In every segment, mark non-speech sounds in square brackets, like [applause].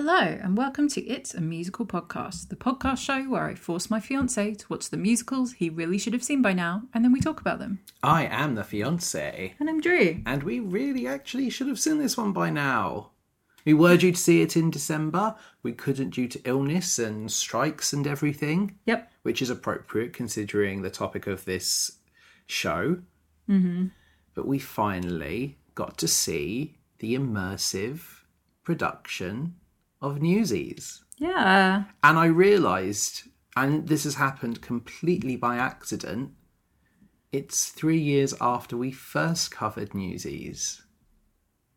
Hello, and welcome to It's a Musical Podcast, the podcast show where I force my fiance to watch the musicals he really should have seen by now, and then we talk about them. I am the fiance, And I'm Drew. and we really actually should have seen this one by now. We were due to see it in December. We couldn't due to illness and strikes and everything, Yep. which is appropriate considering the topic of this show. Mm-hmm. But we finally got to see the immersive production of Newsies. Yeah. And I realised, and this has happened completely by accident, it's three years after we first covered Newsies,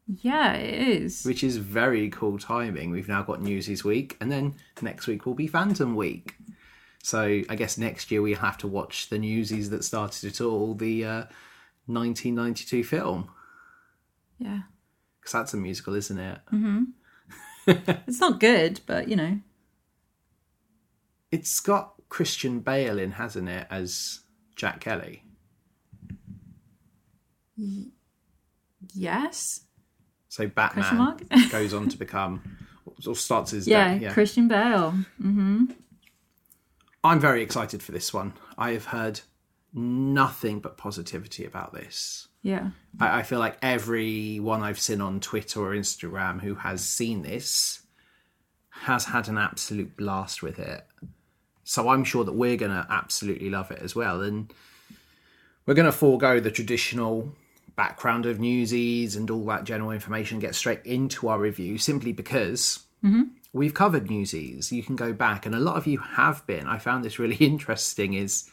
Yeah, it is. which is very cool timing. We've now got Newsies Week, and then next week will be Phantom Week. So I guess next year we have to watch the Newsies that started it all, the uh, 1992 film. Yeah. Because that's a musical, isn't it? [laughs] It's not good, but you know. It's got Christian Bale in, hasn't it, as Jack Kelly? Yes. So Batman [laughs] goes on to become, or starts his Yeah, day. Yeah. Christian Bale. Mm-hmm. I'm very excited for this one. I have heard nothing but positivity about this. Yeah. I, I feel like everyone I've seen on Twitter or Instagram who has seen this has had an absolute blast with it. So I'm sure that we're going to absolutely love it as well. And we're going to forego the traditional background of newsies and all that general information, get straight into our review simply because mm-hmm. we've covered newsies. You can go back, and a lot of you have been. I found this really [laughs] interesting is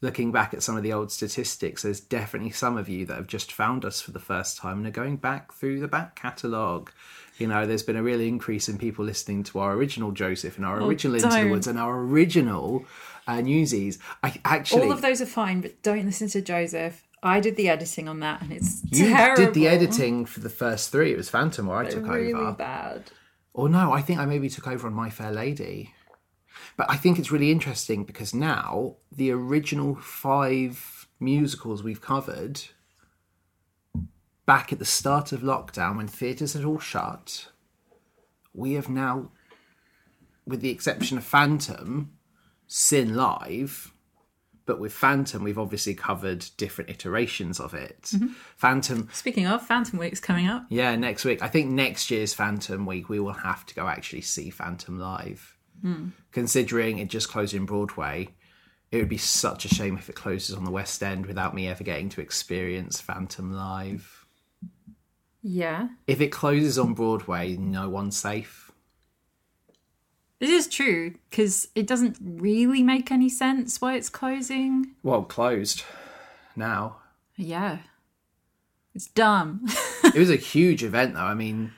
looking back at some of the old statistics, there's definitely some of you that have just found us for the first time and are going back through the back catalogue. You know, there's been a real increase in people listening to our original Joseph and our original Into the. Woods and our original uh, Newsies. I actually All of those are fine, but don't listen to Joseph. I did the editing on that, and it's you terrible. did the editing for the first three. It was Phantom where I took really over. bad. Or no, I think I maybe took over on My Fair Lady. But I think it's really interesting because now the original five musicals we've covered back at the start of lockdown when theatres had all shut, we have now, with the exception of Phantom, seen live. But with Phantom, we've obviously covered different iterations of it. Mm-hmm. Phantom Speaking of, Phantom Week's coming up. yeah, next week. I think next year's Phantom week we will have to go actually see Phantom live. Considering it just closed in Broadway, it would be such a shame if it closes on the West End without me ever getting to experience Phantom live. Yeah. If it closes on Broadway, no one's safe. This is true because it doesn't really make any sense why it's closing. Well, closed now. Yeah. It's dumb. [laughs] it was a huge event though. I mean,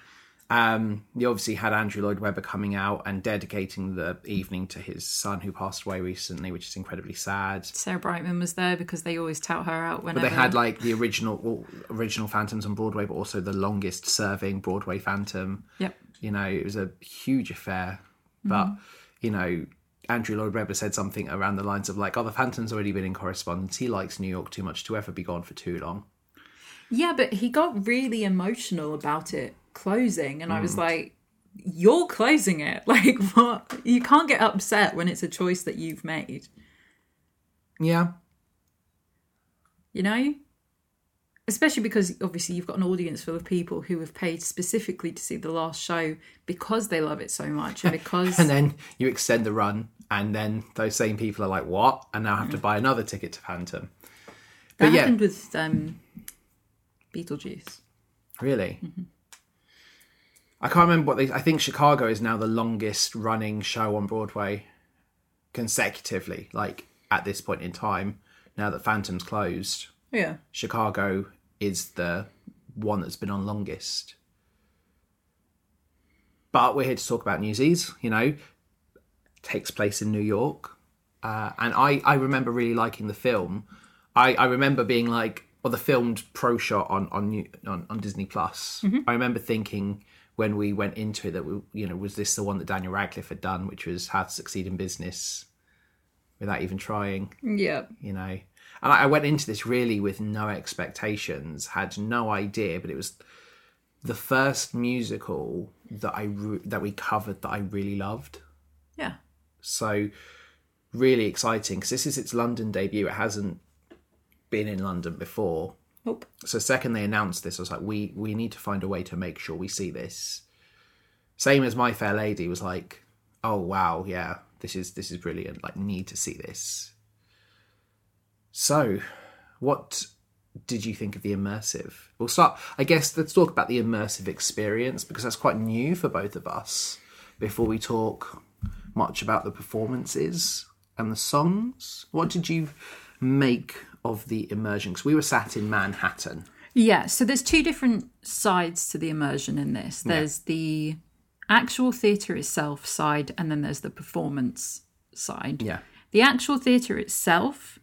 um, you obviously had Andrew Lloyd Webber coming out and dedicating the evening to his son who passed away recently, which is incredibly sad. Sarah Brightman was there because they always tout her out whenever. But they had like the original well, original Phantoms on Broadway, but also the longest serving Broadway Phantom. Yep. You know, it was a huge affair. But you know, Andrew Lloyd Webber said something around the lines of like, "Oh, the Phantom's already been in correspondence. He likes New York too much to ever be gone for too long." Yeah, but he got really emotional about it closing, and I was mm. like, "You're closing it. [laughs] Like, what? You can't get upset when it's a choice that you've made. Yeah, You know." Especially because obviously you've got an audience full of people who have paid specifically to see the last show because they love it so much and [laughs] because and then you extend the run, and then those same people are like, "What?" and now have to mm. buy another ticket to Phantom. that But yeah, happened with um, Beetlejuice. Really? Mm-hmm. I can't remember what they. I think Chicago is now the longest running show on Broadway consecutively. Like at this point in time, now that Phantom's closed, Yeah. Chicago is the one that's been on longest. But we're here to talk about Newsies. You know, takes place in New York, uh, and I I remember really liking the film. I I remember being like, or the filmed pro shot on on on, on Disney Plus. I remember thinking when we went into it that we, you know was this the one that Daniel Radcliffe had done, which was How to Succeed in Business without even trying Yeah. you know. And I I went into this really with no expectations, had no idea, but it was the first musical that I re- that we covered that I really loved. Yeah. So really exciting because this is its London debut. It hasn't been in London before. Nope. So second they announced this, I was like, we we need to find a way to make sure we see this. Same as My Fair Lady was like, oh wow, yeah, this is this is brilliant. Like need to see this. So, what did you think of the immersive? We'll start. I guess let's talk about the immersive experience because that's quite new for both of us. Before we talk much about the performances and the songs, what did you make of the immersion? Because we were sat in Manhattan. Yeah, so there's two different sides to the immersion in this. There's the actual theatre itself side, and then there's the performance side. Yeah. The actual theatre itself,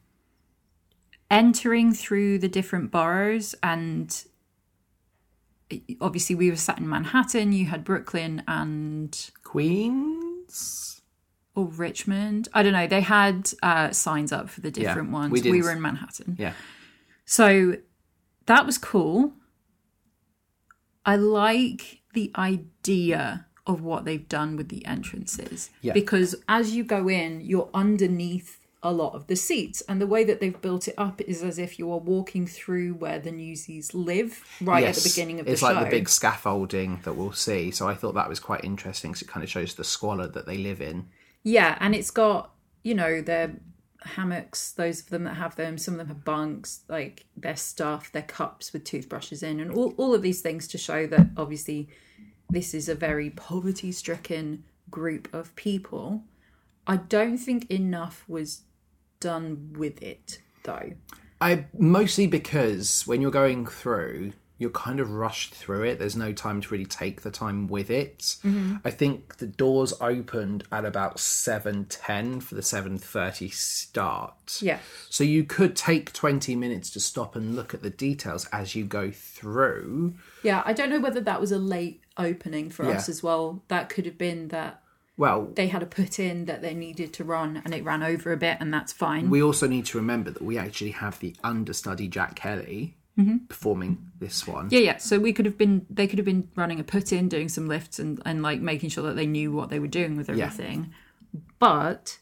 entering through the different boroughs, and obviously we were sat in Manhattan, you had Brooklyn and Queens. Or Richmond. I don't know. They had uh, signs up for the different ones. we We, were in Manhattan. Yeah. So that was cool. I like the idea of what they've done with the entrances. Yeah. Because as you go in, you're underneath a lot of the seats. And the way that they've built it up is as if you are walking through where the newsies live right at the beginning of the it's show. like the big scaffolding that we'll see. So I thought that was quite interesting because it kind of shows the squalor that they live in. Yeah, and it's got, you know, their hammocks, those of them that have them, some of them have bunks, like their stuff, their cups with toothbrushes in, and all, all of these things to show that obviously this is a very poverty stricken group of people. I don't think enough was done with it, though. I mostly because when you're going through, you're kind of rushed through it. There's no time to really take the time with it. Mm-hmm. I think the doors opened at about seven ten for the seven thirty start. Yeah. So you could take twenty minutes to stop and look at the details as you go through. Yeah, I don't know whether that was a late opening for us as well. That could have been that Well, they had a put in that they needed to run and it ran over a bit, and that's fine. we also need to remember that we actually have the understudy Jack Kelly Mm-hmm. performing this one. Yeah, yeah. So we could have been, they could have been running a put in, doing some lifts and, and like making sure that they knew what they were doing with everything. But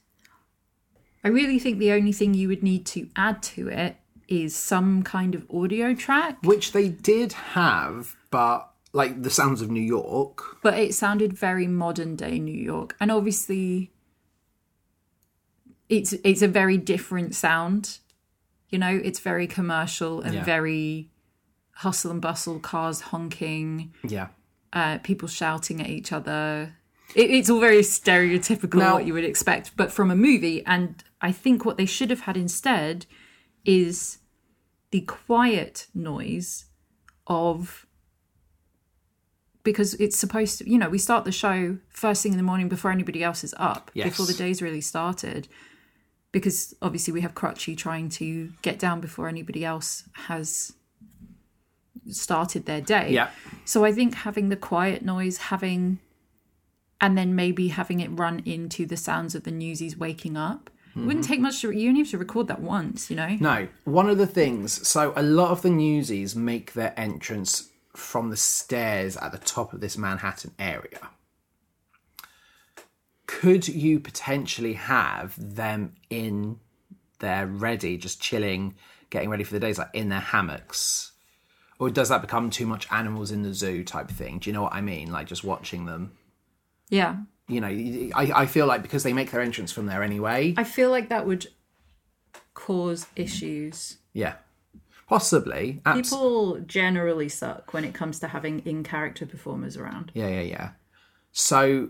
I really think the only thing you would need to add to it is some kind of audio track. Which they did have, but like the sounds of New York. But it sounded very modern day New York. And obviously it's it's a very different sound. You know, it's very commercial and Yeah. very hustle and bustle, cars honking. Yeah. uh, people shouting at each other. It, it's all very stereotypical Now- what you would expect, but from a movie. And I think what they should have had instead is the quiet noise of because it's supposed to you know we start the show first thing in the morning before anybody else is up Yes. before the day's really started because obviously we have crutchy trying to get down before anybody else has started their day Yeah. so I think having the quiet noise, having, and then maybe having it run into the sounds of the newsies waking up. It wouldn't mm-hmm. take much to, you only have to record that once, you know? No, one of the things. So a lot of the newsies make their entrance from the stairs at the top of this Manhattan area. Could you potentially have them in there ready, just chilling, getting ready for the days, like in their hammocks? Or does that become too much animals in the zoo type thing? Do you know what I mean? Like just watching them. Yeah. You know, I, I feel like because they make their entrance from there anyway. I feel like that would cause issues. Yeah. Possibly. Abs- People generally suck when it comes to having in character performers around. Yeah, yeah, yeah. So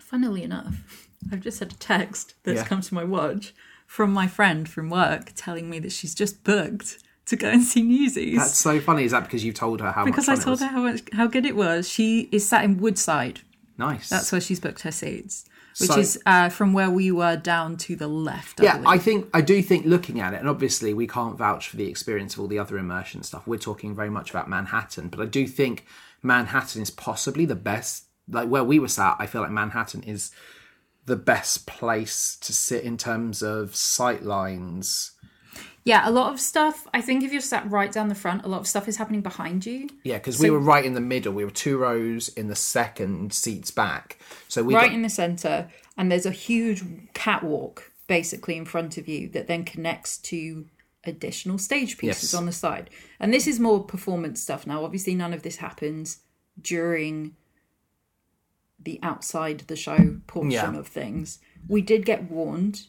Funnily enough, I've just had a text that's Yeah. come to my watch from my friend from work telling me that she's just booked to go and see Newsies. that's so funny. Is that because you told her how because I told her how much how good it was. She is sat in Woodside. Nice. That's where she's booked her seats, which So- is uh, from where we were down to the left. I yeah, believe. I think I do think looking at it, and obviously we can't vouch for the experience of all the other immersion stuff. We're talking very much about Manhattan, but I do think Manhattan is possibly the best. Like where we were sat, I feel like Manhattan is the best place to sit in terms of sight lines. Yeah, a lot of stuff. I think if you're sat right down the front, a lot of stuff is happening behind you. Yeah, because we were right in the middle. We were two rows in the second seats back. So we right got, in the center, and there's a huge catwalk basically in front of you that then connects to additional stage pieces Yes. on the side. And this is more performance stuff now. Obviously, none of this happens during the outside the show portion Yeah. of things. We did get warned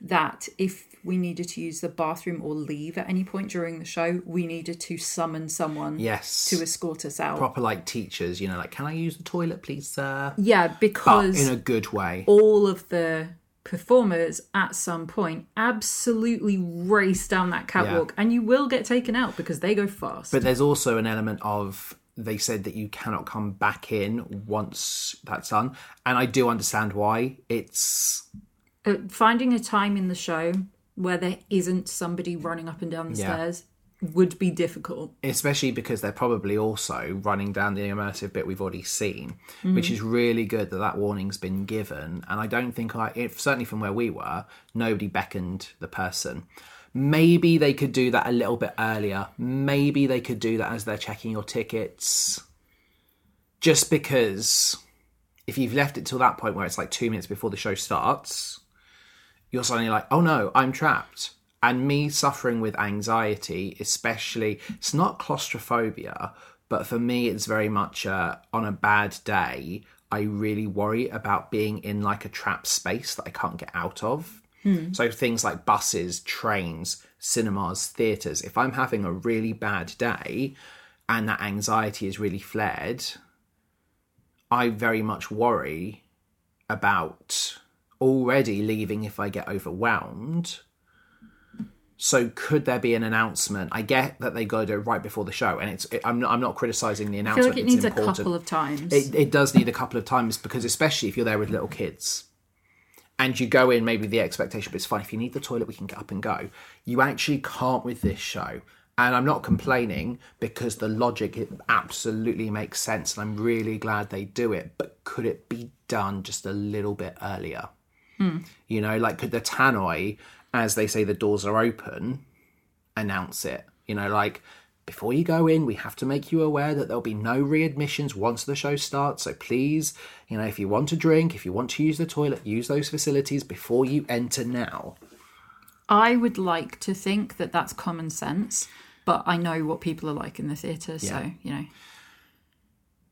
that if we needed to use the bathroom or leave at any point during the show, we needed to summon someone yes, to escort us out. proper like teachers. You know, like, can I use the toilet, please, sir? yeah, But because in a good way. all of the performers at some point absolutely race down that catwalk and you will get taken out because they go fast. But there's also an element of they said that you cannot come back in once that's done, and I do understand why. It's Uh, finding a time in the show where there isn't somebody running up and down the Yeah. stairs would be difficult. especially because they're probably also running down the immersive bit we've already seen, which is really good that that warning's been given. And I don't think, like, if certainly from where we were, nobody beckoned the person. Maybe they could do that a little bit earlier. Maybe they could do that as they're checking your tickets. Just because if you've left it till that point where it's like two minutes before the show starts, you're suddenly like, oh no, I'm trapped. And me suffering with anxiety, especially, it's not claustrophobia, but for me, it's very much uh, on a bad day, I really worry about being in like a trapped space that I can't get out of. Hmm. So things like buses, trains, cinemas, theatres, if I'm having a really bad day and that anxiety is really flared, I very much worry about already leaving if I get overwhelmed. So could there be an announcement? I get that they got to do it right before the show, and it's. It, I'm not. I'm not criticizing the I feel announcement. like it it's needs a couple of times. It, it does need a couple of times because, especially if you're there with little kids, and you go in maybe the expectation, but it's fine. If you need the toilet, we can get up and go. You actually can't with this show, and I'm not complaining because the logic it absolutely makes sense, and I'm really glad they do it. But could it be done just a little bit earlier? Hmm. You know, like could the tannoy, as they say, the doors are open, announce it? You know, like before you go in, we have to make you aware that there'll be no readmissions once the show starts. So please, you know, if you want to drink, if you want to use the toilet, use those facilities before you enter now. I would like to think that that's common sense, but I know what people are like in the theatre, so, you know.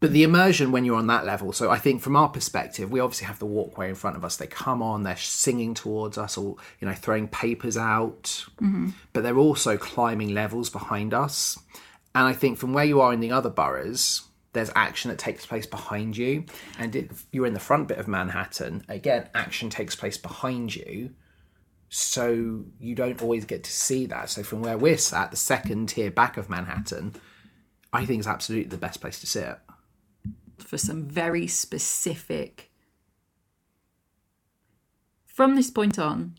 But the immersion when you're on that level, so I think from our perspective, we obviously have the walkway in front of us. They come on, they're singing towards us, or you know, throwing papers out. Mm-hmm. But they're also climbing levels behind us. And I think from where you are in the other boroughs, there's action that takes place behind you. And if you're in the front bit of Manhattan, again, action takes place behind you. So you don't always get to see that. So from where we're sat, the second tier back of Manhattan, I think is absolutely the best place to sit. For some very specific. From this point on,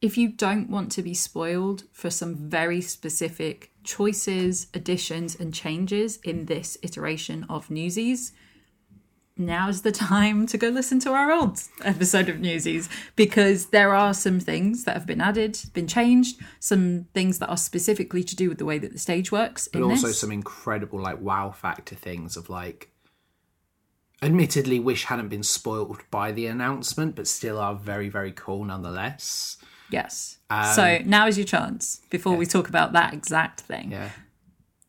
if you don't want to be spoiled for some very specific choices, additions, and changes in this iteration of Newsies, now's the time to go listen to our old episode of Newsies because there are some things that have been added, been changed, some things that are specifically to do with the way that the stage works. but also this. some incredible like wow factor things of like admittedly wish hadn't been spoiled by the announcement but still are very very cool nonetheless Yes. so now is your chance before we talk about that exact thing. yeah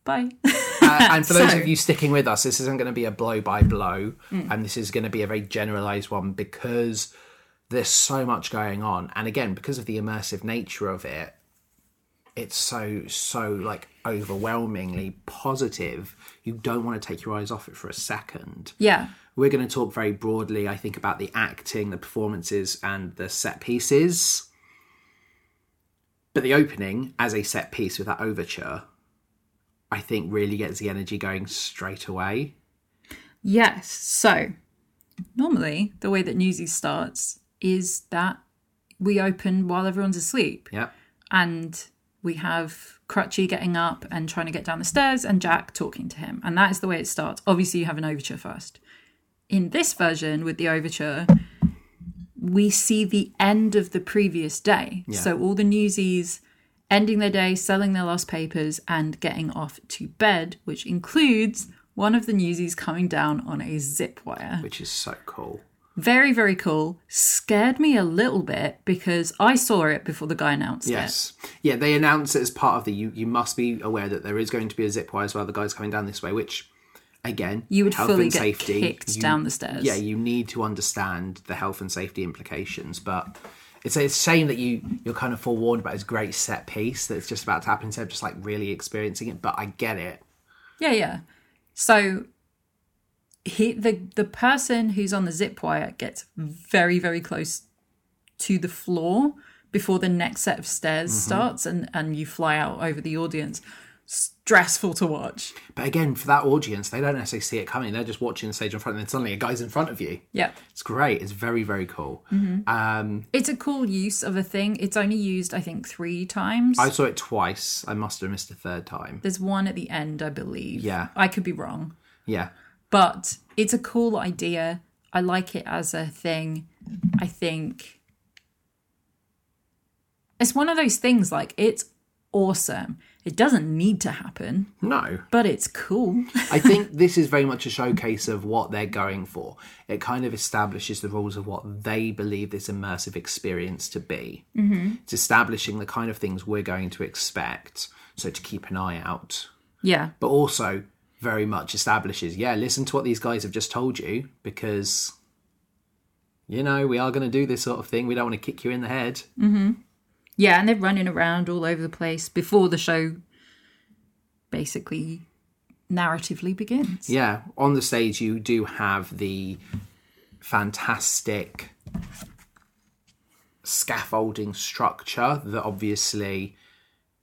Bye. Uh, and for [laughs] those So- of you sticking with us this isn't going to be a blow by blow Mm. and this is going to be a very generalized one because there's so much going on and again because of the immersive nature of it it's so so like overwhelmingly positive you don't want to take your eyes off it for a second yeah. we're going to talk very broadly, I think, about the acting, the performances, and the set pieces. But the opening, as a set piece with that overture, I think really gets the energy going straight away. Yes. So normally the way that Newsies starts is that we open while everyone's asleep Yeah. and we have Crutchy getting up and trying to get down the stairs and Jack talking to him. And that is the way it starts. Obviously you have an overture first. In this version with the overture, we see the end of the previous day. So all the newsies ending their day, selling their lost papers, and getting off to bed, which includes one of the newsies coming down on a zip wire. which is so cool. Very, very cool. Scared me a little bit because I saw it before the guy announced it. Yes. Yeah, they announce it as part of the. You, you must be aware that there is going to be a zip wire as well. The guy's coming down this way, which, again, You would health fully and get safety, kicked you- down the stairs. Yeah, you need to understand the health and safety implications, but. It's a shame that you you're kind of forewarned about this great set piece that's just about to happen instead of just like really experiencing it. But I get it. Yeah, yeah. So he the the person who's on the zip wire gets very, very close to the floor before the next set of stairs Mm-hmm. starts and, and you fly out over the audience. Stressful to watch. But again, for that audience, they don't necessarily see it coming. They're just watching the stage in front, and then suddenly a guy's in front of you. Yeah. It's great. It's very very cool. Mm-hmm. Um, It's a cool use of a thing. It's only used, I think, three times. I saw it twice. I must have missed a third time. There's one at the end, I believe. Yeah. I could be wrong. Yeah. But it's a cool idea. I like it as a thing. I think it's one of those things like it's awesome. It doesn't need to happen, No. but it's cool. [laughs] I think this is very much a showcase of what they're going for. It kind of establishes the rules of what they believe this immersive experience to be. Mm-hmm. It's establishing the kind of things we're going to expect, so to keep an eye out. yeah. But also very much establishes, yeah, listen to what these guys have just told you because, you know, we are going to do this sort of thing. We don't want to kick you in the head. Mm-hmm. Yeah, and they're running around all over the place before the show basically narratively begins. Yeah, on the stage you do have the fantastic scaffolding structure that obviously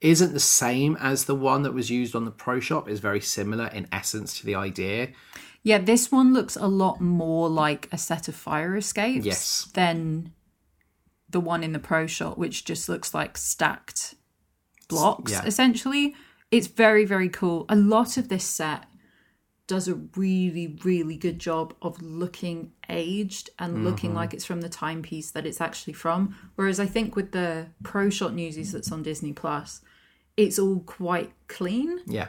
isn't the same as the one that was used on the pro shot is very similar in essence to the idea Yeah, this one looks a lot more like a set of fire escapes Yes. than the one in the pro shot, which just looks like stacked blocks, Yeah. essentially. It's very, very cool. A lot of this set does a really, really good job of looking aged and looking mm-hmm. like it's from the timepiece that it's actually from. Whereas I think with the pro shot newsies that's on Disney Plus, it's all quite clean. Yeah.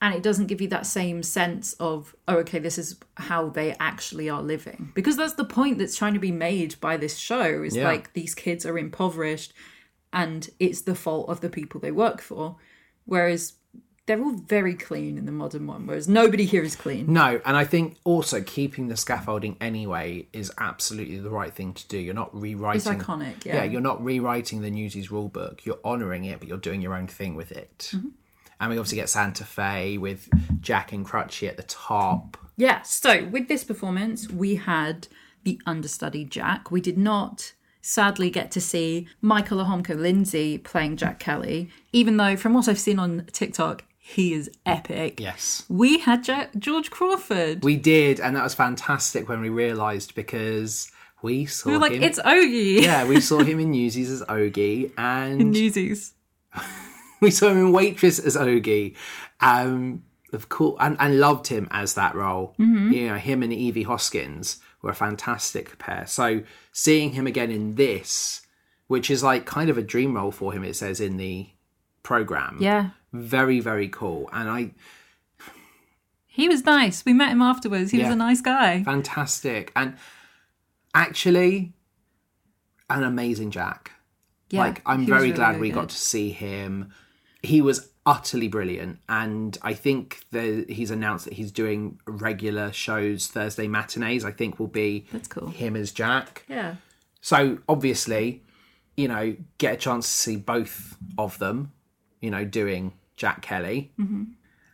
And it doesn't give you that same sense of oh okay this is how they actually are living. Because that's the point that's trying to be made by this show is Yeah. like these kids are impoverished and it's the fault of the people they work for. Whereas they're all very clean in the modern one whereas nobody here is clean no and i think also keeping the scaffolding anyway is absolutely the right thing to do you're not rewriting it's iconic yeah, yeah, you're not rewriting the Newsies rule book. You're honouring it, but you're doing your own thing with it. Mm-hmm. And we obviously get Santa Fe with Jack and Crutchy at the top. Yeah, so with this performance, we had the understudy Jack. We did not sadly get to see Michael Ahomka Lindsay playing Jack Kelly, even though from what I've seen on TikTok, he is epic. Yes. We had George Crawford. We did, and that was fantastic when we realised because we saw We were like, him. it's Ogie. yeah, we saw him in [laughs] Newsies as Ogie, and Newsies. [laughs] we saw him in Waitress as Ogie. Um, of course, and, and loved him as that role. Mm-hmm. You know, him and Evie Hoskins were a fantastic pair. So seeing him again in this, which is like kind of a dream role for him, it says in the program. Yeah. Very very cool, and I He was nice. We met him afterwards. He was a nice guy. fantastic, and actually an amazing Jack. Yeah, like I'm very really, glad really we good. got to see him. He was utterly brilliant, and I think that he's announced that he's doing regular shows Thursday matinees. I think will be That's cool. him as Jack. Yeah. So obviously, you know, get a chance to see both of them. You know, doing Jack Kelly. Mm-hmm.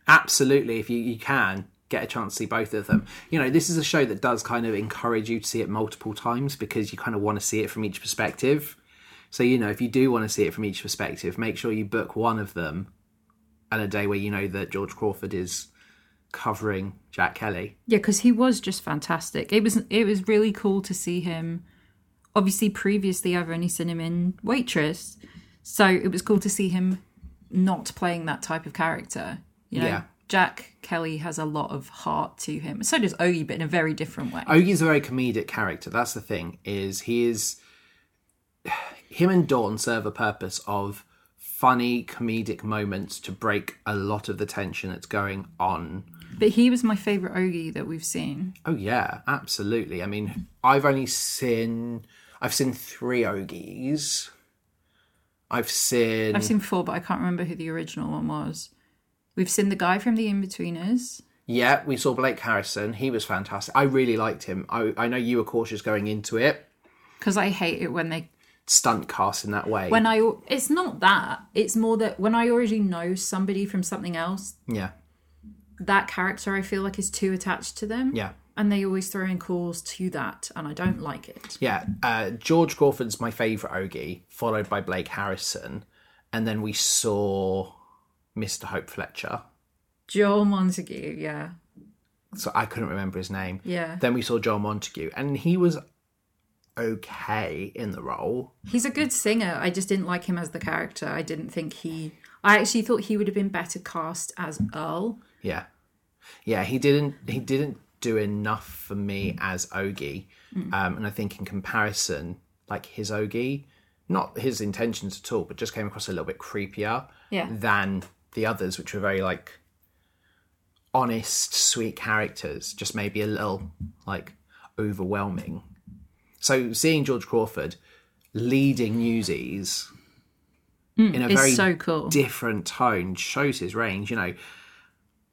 Absolutely, if you you can get a chance to see both of them. You know, this is a show that does kind of encourage you to see it multiple times because you kind of want to see it from each perspective. So, you know, if you do want to see it from each perspective, make sure you book one of them on a day where you know that George Crawford is covering Jack Kelly. Yeah, because he was just fantastic. It was it was really cool to see him. Obviously, previously I've only seen him in Waitress, so it was cool to see him not playing that type of character. You know, Yeah. Jack Kelly has a lot of heart to him. So does Ogie, but in a very different way. Ogie's a very comedic character. That's the thing. Is he is [sighs] him and Dawn serve a purpose of funny comedic moments to break a lot of the tension that's going on. But he was my favourite Ogie that we've seen. Oh yeah, absolutely. I mean, I've only seen I've seen three Ogies. I've seen I've seen four, but I can't remember who the original one was. We've seen the guy from The Inbetweeners. Yeah, we saw Blake Harrison. He was fantastic. I really liked him. I, I know you were cautious going into it. Because I hate it when they Stunt cast in that way. when I it's not that. It's more that when I already know somebody from something else, yeah, that character I feel like is too attached to them. yeah, And they always throw in calls to that and I don't like it. yeah. Uh, George Crawford's my favourite Ogie, followed by Blake Harrison, and then we saw Mr. Hope Fletcher. Joel Montague, yeah. So I couldn't remember his name. Yeah. Then we saw Joel Montague, and he was okay in the role. He's a good singer. I just didn't like him as the character. I didn't think he I actually thought he would have been better cast as Earl. Yeah, yeah. He didn't. He didn't do enough for me mm. as Ogie, mm. um, and I think in comparison, like his Ogie, not his intentions at all, but just came across a little bit creepier Yeah. than the others, which were very like honest, sweet characters. Just maybe a little like overwhelming. So seeing George Crawford leading Newsies mm, in a very so cool. different tone shows his range. You know,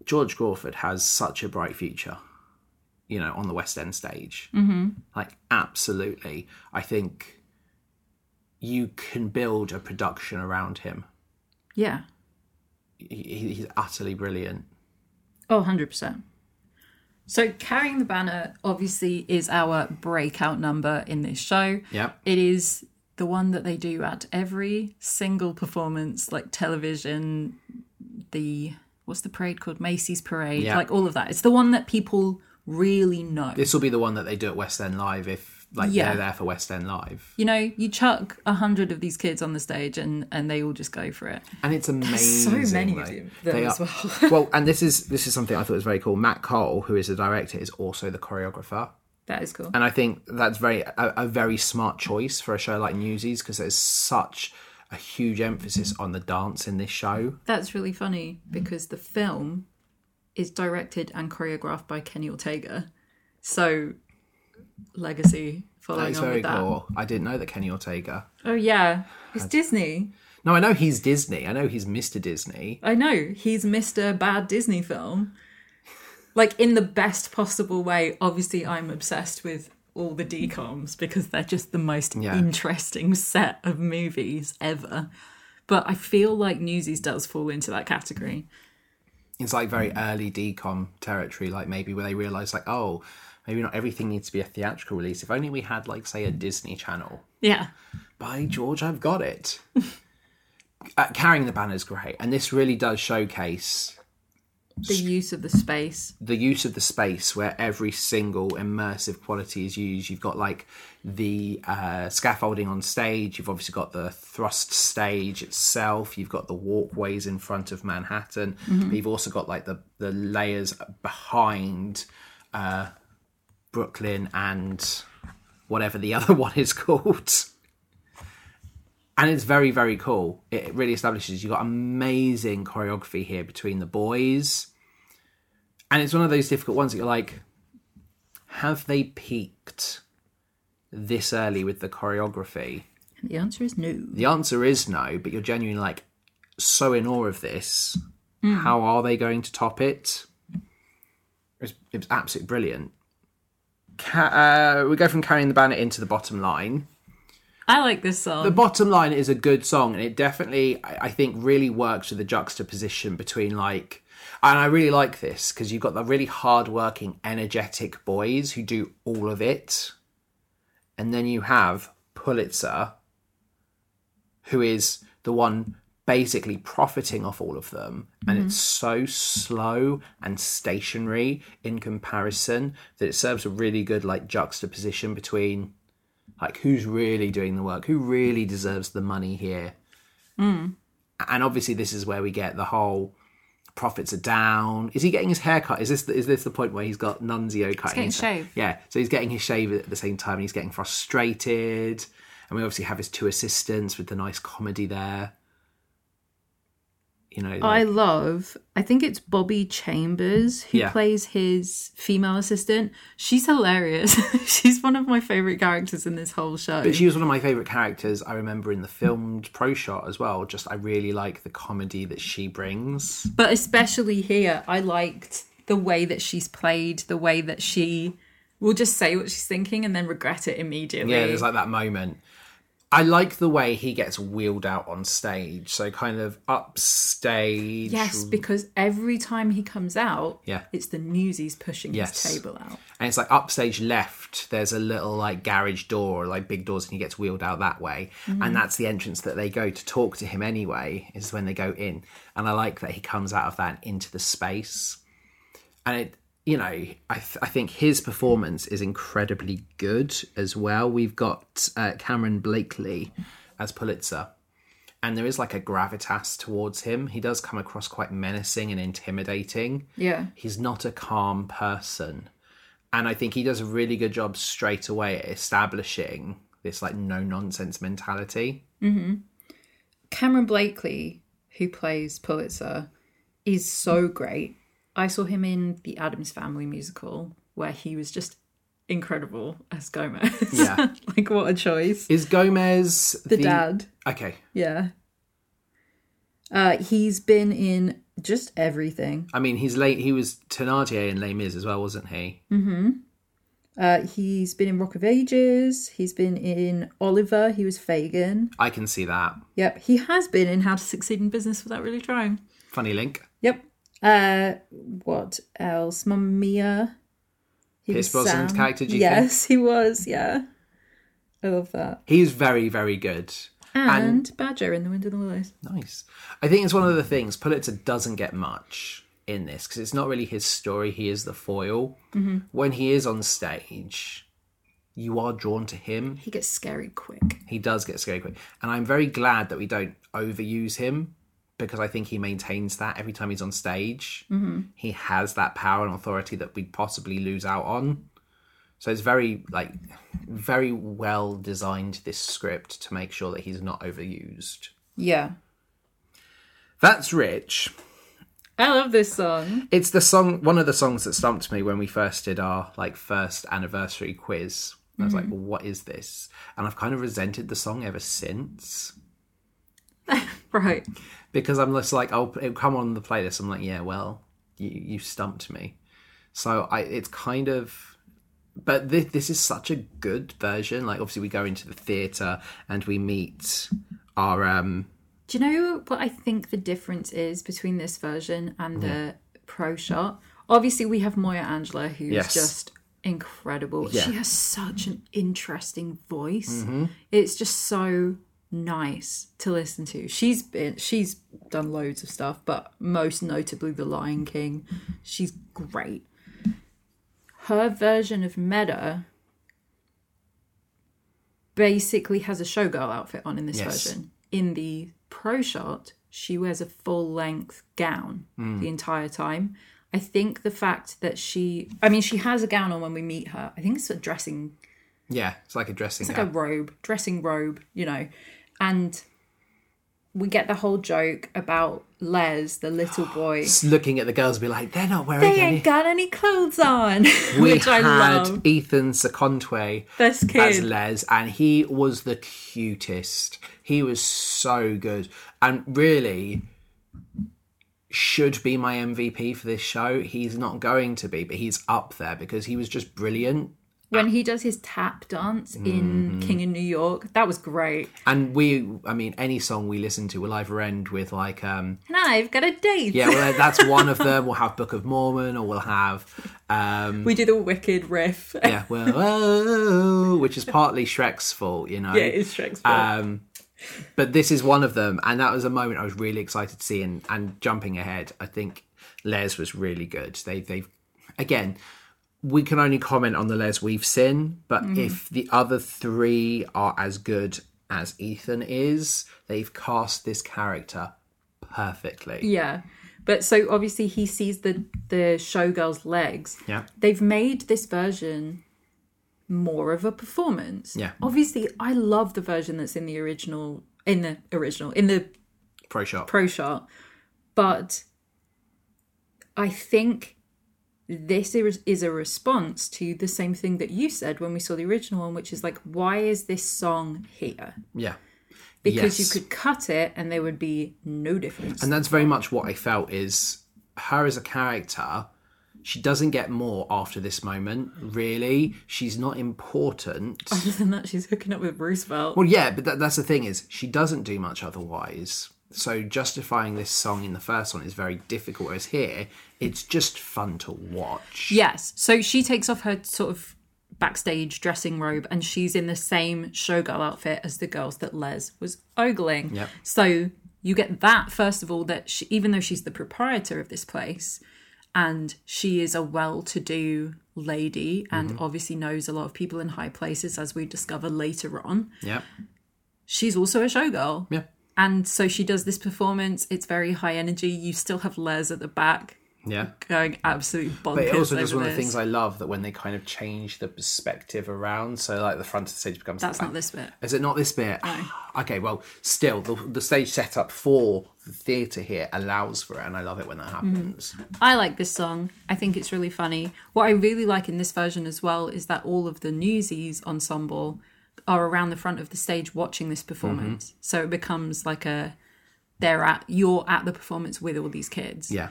George Crawford has such a bright future. You know, on the West End stage, mm-hmm. like absolutely. I think you can build a production around him. yeah. He, he's utterly brilliant. Oh, 100%. So, Carrying the Banner obviously is our breakout number in this show. Yeah, It is the one that they do at every single performance, like television, the what's the parade called? Macy's Parade, Yeah. like all of that. It's the one that people really know. this will be the one that they do at West End Live if like Yeah. they're there for West End Live, you know, you chuck a hundred of these kids on the stage and and they all just go for it. and it's amazing. so many though. of them They as are- well. [laughs] well, and this is this is something I thought was very cool. Matt Cole, who is the director, is also the choreographer. That is cool. and I think that's very a, a very smart choice for a show like Newsies because there's such a huge emphasis on the dance in this show. That's really funny because the film is directed and choreographed by Kenny Ortega. So, legacy following That's on very with that. cool. I didn't know that Kenny Ortega. Oh yeah, it's Disney. No, I know he's Disney. I know he's Mr. Disney. I know he's Mr. Bad Disney film, like in the best possible way. Obviously, I'm obsessed with all the DCOMs because they're just the most Yeah. interesting set of movies ever. But I feel like Newsies does fall into that category. It's like very early DCOM territory, like maybe where they realise like, oh, maybe not everything needs to be a theatrical release. If only we had like say a Disney channel. Yeah, By George, I've got it. [laughs] uh, carrying the banner is great, and this really does showcase the use of the space. the use of the space where every single immersive quality is used. You've got like the uh, scaffolding on stage. You've obviously got the thrust stage itself. You've got the walkways in front of Manhattan. But you've also got like the the layers behind uh, Brooklyn and whatever the [laughs] other one is called. And it's very, very cool. It really establishes you've got amazing choreography here between the boys. And it's one of those difficult ones that you're like have they peaked this early with the choreography? And the answer is no. the answer is no but you're genuinely like so in awe of this. How are they going to top it? It was, absolutely brilliant. Ca- uh, we go from carrying the banner into the bottom line I like this song. the bottom line is a good song and it definitely I I think really works with the juxtaposition between like and I really like this because you've got the really hardworking energetic boys who do all of it and then you have Pulitzer who is the one basically profiting off all of them and mm-hmm. it's so slow and stationary in comparison that it serves a really good like juxtaposition between like who's really doing the work? Who really deserves the money here? Hmm. And obviously this is where we get the whole profits are down. Is he getting his hair cut? Is this is this the point where he's got nunzio cutting getting his hair? shaved. yeah. So he's getting his shave at the same time and he's getting frustrated. And we obviously have his two assistants with the nice comedy there You know, I love, I think it's Bobby Chambers who Yeah. plays his female assistant. She's hilarious. [laughs] She's one of my favorite characters in this whole show. But she was one of my favourite characters. I remember in the filmed pro shot as well. Just I really like the comedy that she brings. But especially here, I liked the way that she's played, the way that she will just say what she's thinking and then regret it immediately. Yeah, there's like that moment. I like the way he gets wheeled out on stage. So kind of upstage. yes, because every time he comes out, Yeah. it's the newsies pushing Yes. his table out. And it's like upstage left, there's a little like garage door, like big doors, and he gets wheeled out that way. And mm-hmm. that's the entrance that they go to talk to him anyway, is when they go in. And I like that he comes out of that into the space. And it, you know, I, th- I think his performance is incredibly good as well. We've got uh, Cameron Blakely as Pulitzer. And there is like a gravitas towards him. He does come across quite menacing and intimidating Yeah. he's not a calm person and i think he does a really good job straight away at establishing this like no nonsense mentality Cameron Blakely, who plays Pulitzer, is so great. I saw him in the Addams Family musical where he was just incredible as Gomez. Yeah. [laughs] like what a choice. is gomez The, dad. okay Yeah. Uh he's been in just everything. i mean he's late he was Thénardier in Les Mis as well wasn't he Mm-hmm. Uh he's been in Rock of Ages, he's been in Oliver, he was Fagin. i can see that Yep, he has been in How to Succeed in Business Without Really Trying. funny link Yep. Uh, what else? Mamma Mia. He Pierce was Brosnan's character, do you yes, he was. Yeah, I love that. he's very very good And, Badger in The Wind in the Willows. Nice. I think it's one of the things Pulitzer doesn't get much in this because it's not really his story. He is the foil. When he is on stage, you are drawn to him. He gets scary quick. He does get scary quick, and I'm very glad that we don't overuse him because I think he maintains that every time he's on stage. Mm-hmm. He has that power and authority that we'd possibly lose out on. So it's very like very well designed this script to make sure that he's not overused. Yeah, That's rich. I love this song. It's the song, one of the songs that stumped me when we first did our like first anniversary quiz. I was like, well, "What is this?" And I've kind of resented the song ever since [laughs] Right. Because I'm just like, "Oh, it'll come on the playlist." I'm like, "Yeah, well, you you stumped me." So I, it's kind of, but this this is such a good version. Like, obviously, we go into the theater and we meet our um Do you know what I think the difference is between this version and the pro shot? Obviously, we have Moya Angela, who's Yes. just incredible. Yeah. She has such an interesting voice. It's just so nice to listen to. She's been she's done loads of stuff, but most notably The Lion King. She's great. Her version of Medda basically has a showgirl outfit on in this Yes. version. In the pro shot, she wears a full length gown Hmm. the entire time. I think the fact that she, I mean, she has a gown on when we meet her. I think it's a dressing, yeah, it's like a dressing it's like a robe, dressing robe, you know. And we get the whole joke about Les, the little [gasps] boy. Just looking at the girls, and be like, "They're not wearing They any." ain't got any clothes on, [laughs] we which I had love. Ethan Seconte This as kid. Les, and he was the cutest. He was so good, and really should be my MVP for this show. He's not going to be, but he's up there because he was just brilliant. When he does his tap dance in King in New York, that was great. And we, I mean, any song we listen to will either end with like, um, And I've got a date. yeah, well, that's [laughs] one of them. We'll have Book of Mormon, or we'll have, um, We do the wicked riff. [laughs] yeah, well, oh, which is partly Shrek's fault, you know. yeah, it's Shrek's fault. Um, but this is one of them, and that was a moment I was really excited to see. And, and jumping ahead, I think Les was really good. They they again, we can only comment on the Les we've seen, but mm. if the other three are as good as Ethan is, they've cast this character perfectly. Yeah. But so obviously he sees the the showgirl's legs. Yeah. They've made this version more of a performance. Yeah. Obviously I love the version that's in the original in the original in the Pro shot. pro shot. But I think this is is a response to the same thing that you said when we saw the original one, which is like, why is this song here? Yeah. Because Yes. you could cut it and there would be no difference. And that's very much what I felt is her as a character. She doesn't get more after this moment, really. She's not important. Other than that, she's hooking up with Roosevelt. Well, yeah, but that, that's the thing is she doesn't do much otherwise. So justifying this song in the first one is very difficult. Whereas here, it's just fun to watch. Yes. So she takes off her sort of backstage dressing robe and she's in the same showgirl outfit as the girls that Les was ogling. Yep. So you get that, first of all, that she, even though she's the proprietor of this place and she is a well to do lady and mm-hmm. obviously knows a lot of people in high places, as we discover later on, Yeah, she's also a showgirl. yeah, And so she does this performance. It's very high energy. You still have Les at the back yeah. going absolutely bonkers. But it also does one of the things I love that when they kind of change the perspective around, so like the front of the stage becomes That's not this bit. Is it not this bit? No. [sighs] okay, well, still the, the stage setup for the theatre here allows for it, and I love it when that Mm-hmm. happens. I like this song. I think it's really funny. What I really like in this version as well is that all of the Newsies ensemble are around the front of the stage watching this performance. Mm-hmm. So it becomes like a they're at you're at the performance with all these kids. Yeah,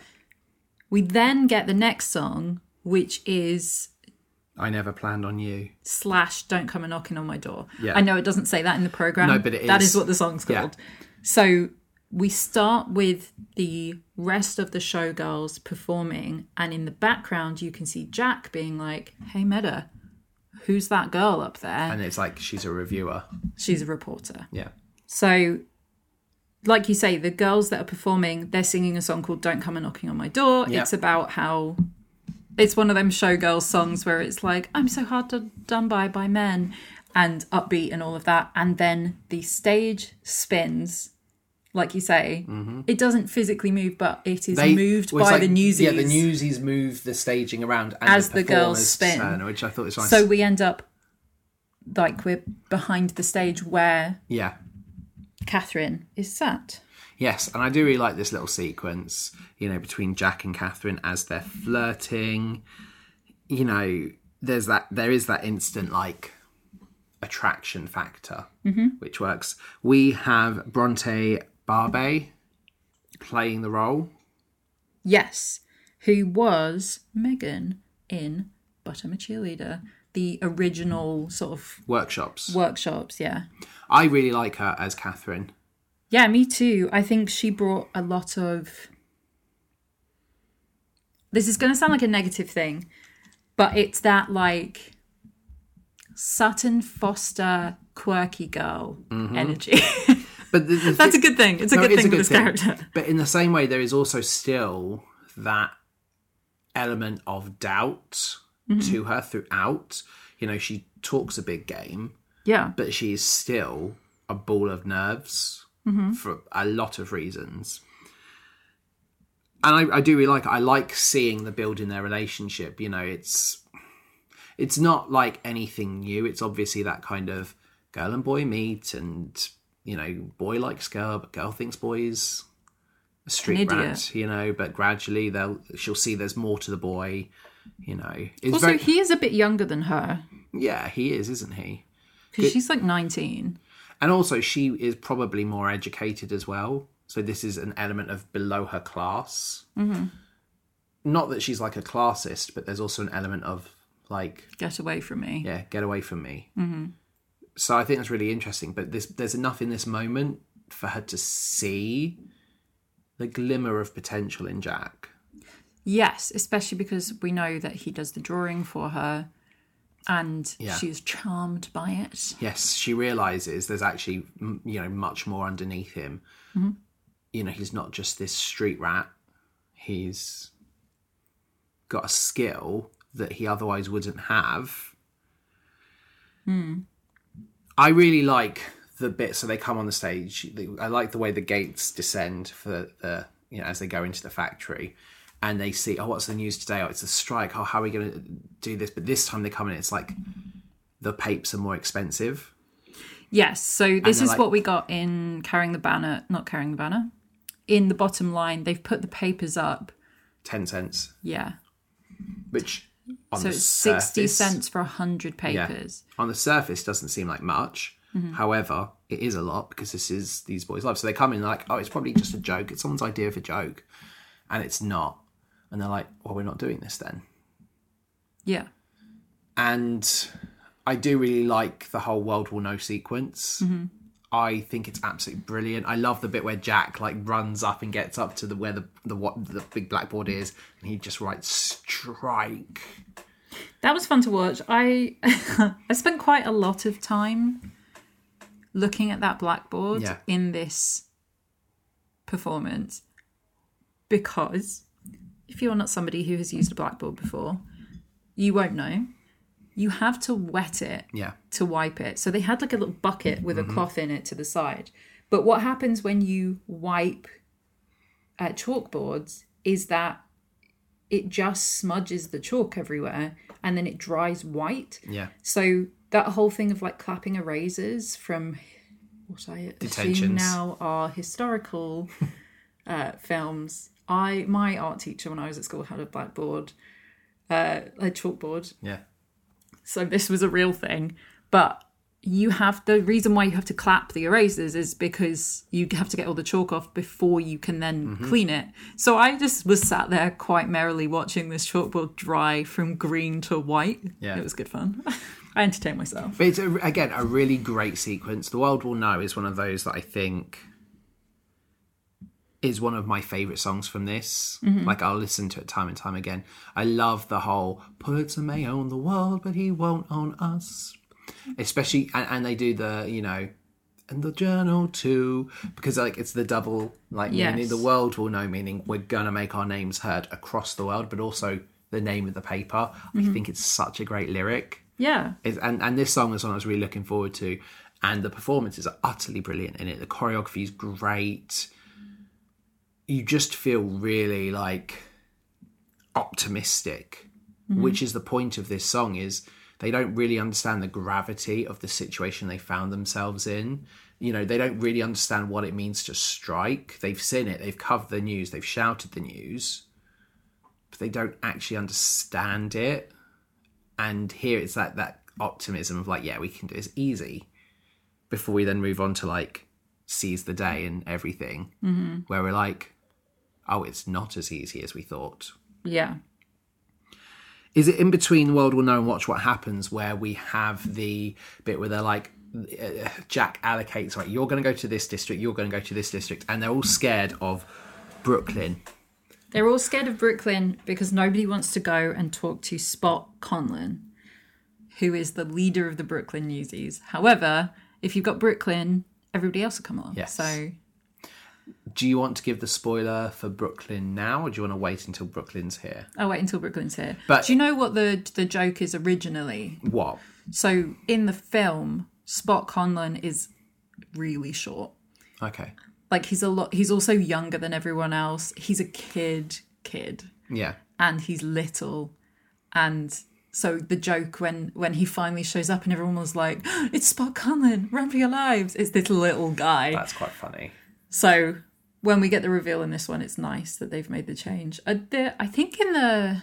We then get the next song, which is I never planned on you. slash don't come a knocking on my door. Yeah. I know it doesn't say that in the program. No, but it That is. is what the song's Yeah. called. So we start with the rest of the showgirls performing, and in the background you can see Jack being like, "Hey Medda, who's that girl up there?" And it's like she's a reviewer. She's a reporter. Yeah, So, like you say, the girls that are performing, they're singing a song called "Don't Come a Knocking on My Door." Yeah. It's about how it's one of them showgirl songs where it's like, "I'm so hard to done by by men," and upbeat and all of that, and then the stage spins. Like you say, mm-hmm. it doesn't physically move, but it is moved well, by like- the newsies. Yeah, the newsies move the staging around and As the, the girls spin. turn, which I thought was nice. So we end up like we're behind the stage where yeah, Catherine is sat. Yes, and I do really like this little sequence, you know, between Jack and Catherine as they're flirting. You know, there's that there is that instant like attraction factor, mm-hmm. which works. We have Bronte Barbe playing the role. Yes, who was Megan in But I'm a Cheerleader, the original sort of Workshops. workshops. Yeah. I really like her as Catherine. Yeah, me too. I think she brought a lot of. This is going to sound like a negative thing, but it's that like Sutton Foster quirky girl mm-hmm. energy. [laughs] But the, the That's a good thing. It's a No, good it thing a good this thing. character. [laughs] But in the same way, there is also still that element of doubt Mm-hmm. to her throughout. You know, she talks a big game, Yeah. but she is still a ball of nerves Mm-hmm. for a lot of reasons. And I, I do really like I like seeing the build in their relationship. You know, it's it's not like anything new. It's obviously that kind of girl and boy meet, and you know, boy likes girl, but girl thinks boys a street idiot. rat. You know, but gradually they'll she'll see there's more to the boy. You know, it's Also, very he is a bit younger than her yeah, he is, isn't he? because she's like 19. And also, she is probably more educated as well. So this is an element of below her class. Mm-hmm. Not that she's like a classist, but there's also an element of like, Get away from me. yeah, get away from me. Mm-hmm. So I think that's really interesting. But this, there's enough in this moment for her to see the glimmer of potential in Jack. Yes, especially because we know that he does the drawing for her and Yeah. she's charmed by it. Yes, she realizes there's actually you know much more underneath him. Mm-hmm. You know, he's not just this street rat. He's got a skill that he otherwise wouldn't have. Hmm. I really like the bit so they come on the stage. I like the way the gates descend for the you know as they go into the factory. And they see, oh, what's the news today? Oh, it's a strike. Oh, how are we going to do this? But this time they come in, it's like the papes are more expensive. Yes, so this is like- what we got in Carrying the Banner, not Carrying the Banner, in the bottom line, they've put the papers up. 10 cents, Yeah. which So it's 60 cents for 100 Yeah. papers. On the surface, doesn't seem like much. Mm-hmm. However, it is a lot because this is these boys' lives. So they come in like, oh, it's probably just a joke. It's someone's idea of a joke, and it's not. And they're like, well, we're not doing this then. Yeah. And I do really like the whole world will know sequence. Mm-hmm. I think it's absolutely brilliant. I love the bit where Jack like runs up and gets up to the where the the what the big blackboard is, and he just writes strike. That was fun to watch. I [laughs] I spent quite a lot of time looking at that blackboard Yeah. in this performance because if you're not somebody who has used a blackboard before, you won't know. You have to wet it Yeah, to wipe it. So they had like a little bucket with Mm-hmm. a cloth in it to the side. But what happens when you wipe uh, chalkboards is that it just smudges the chalk everywhere and then it dries white. yeah, So that whole thing of like clapping erasers from what I assume now are historical [laughs] uh, films. I my art teacher when I was at school had a blackboard, uh, a chalkboard, yeah. So this was a real thing. But you have the reason why you have to clap the erasers is because you have to get all the chalk off before you can then Mm-hmm. clean it. So I just was sat there quite merrily watching this chalkboard dry from green to white. Yeah. It was good fun. [laughs] I entertained myself. But it's a, again a really great sequence. The world will know is one of those that I think is one of my favorite songs from this. Mm-hmm. Like I'll listen to it time and time again. I love the whole Pulitzer may own the world, but he won't own us. Especially and, and they do the you know and the journal too because like it's the double like meaning Yes. the world will know meaning we're gonna make our names heard across the world, but also the name of the paper. I mm-hmm. think it's such a great lyric. Yeah. It's, and and this song is one I was really looking forward to, and the performances are utterly brilliant in it. The choreography is great. You just feel really like optimistic, which is the point of this song. Is they don't really understand the gravity of the situation they found themselves in. You know, they don't really understand what it means to strike. They've seen it, they've covered the news, they've shouted the news, but they don't actually understand it and here it's that that optimism of like yeah we can do this easy before we then move on to like seize the day and everything mm-hmm. where we're like oh it's not as easy as we thought Yeah. is it in between world will know and watch what happens where we have the bit where they're like uh, jack allocates right you're going to go to this district you're going to go to this district and they're all scared of brooklyn They're all scared of Brooklyn because nobody wants to go and talk to Spot Conlon, who is the leader of the Brooklyn Newsies. However, if you've got Brooklyn, everybody else will come along. Yes. So do you want to give the spoiler for brooklyn now or do you want to wait until brooklyn's here I'll wait until Brooklyn's here. But- do you know what the the joke is originally? what So in the film, Spot Conlon is really short. okay Like he's a lot. He's also younger than everyone else. He's a kid, kid. yeah and he's little and so the joke when when he finally shows up and everyone was like [gasps] it's spot conlon run for your lives it's this little guy That's quite funny. So when we get the reveal in this one it's nice that they've made the change uh, the, i think in the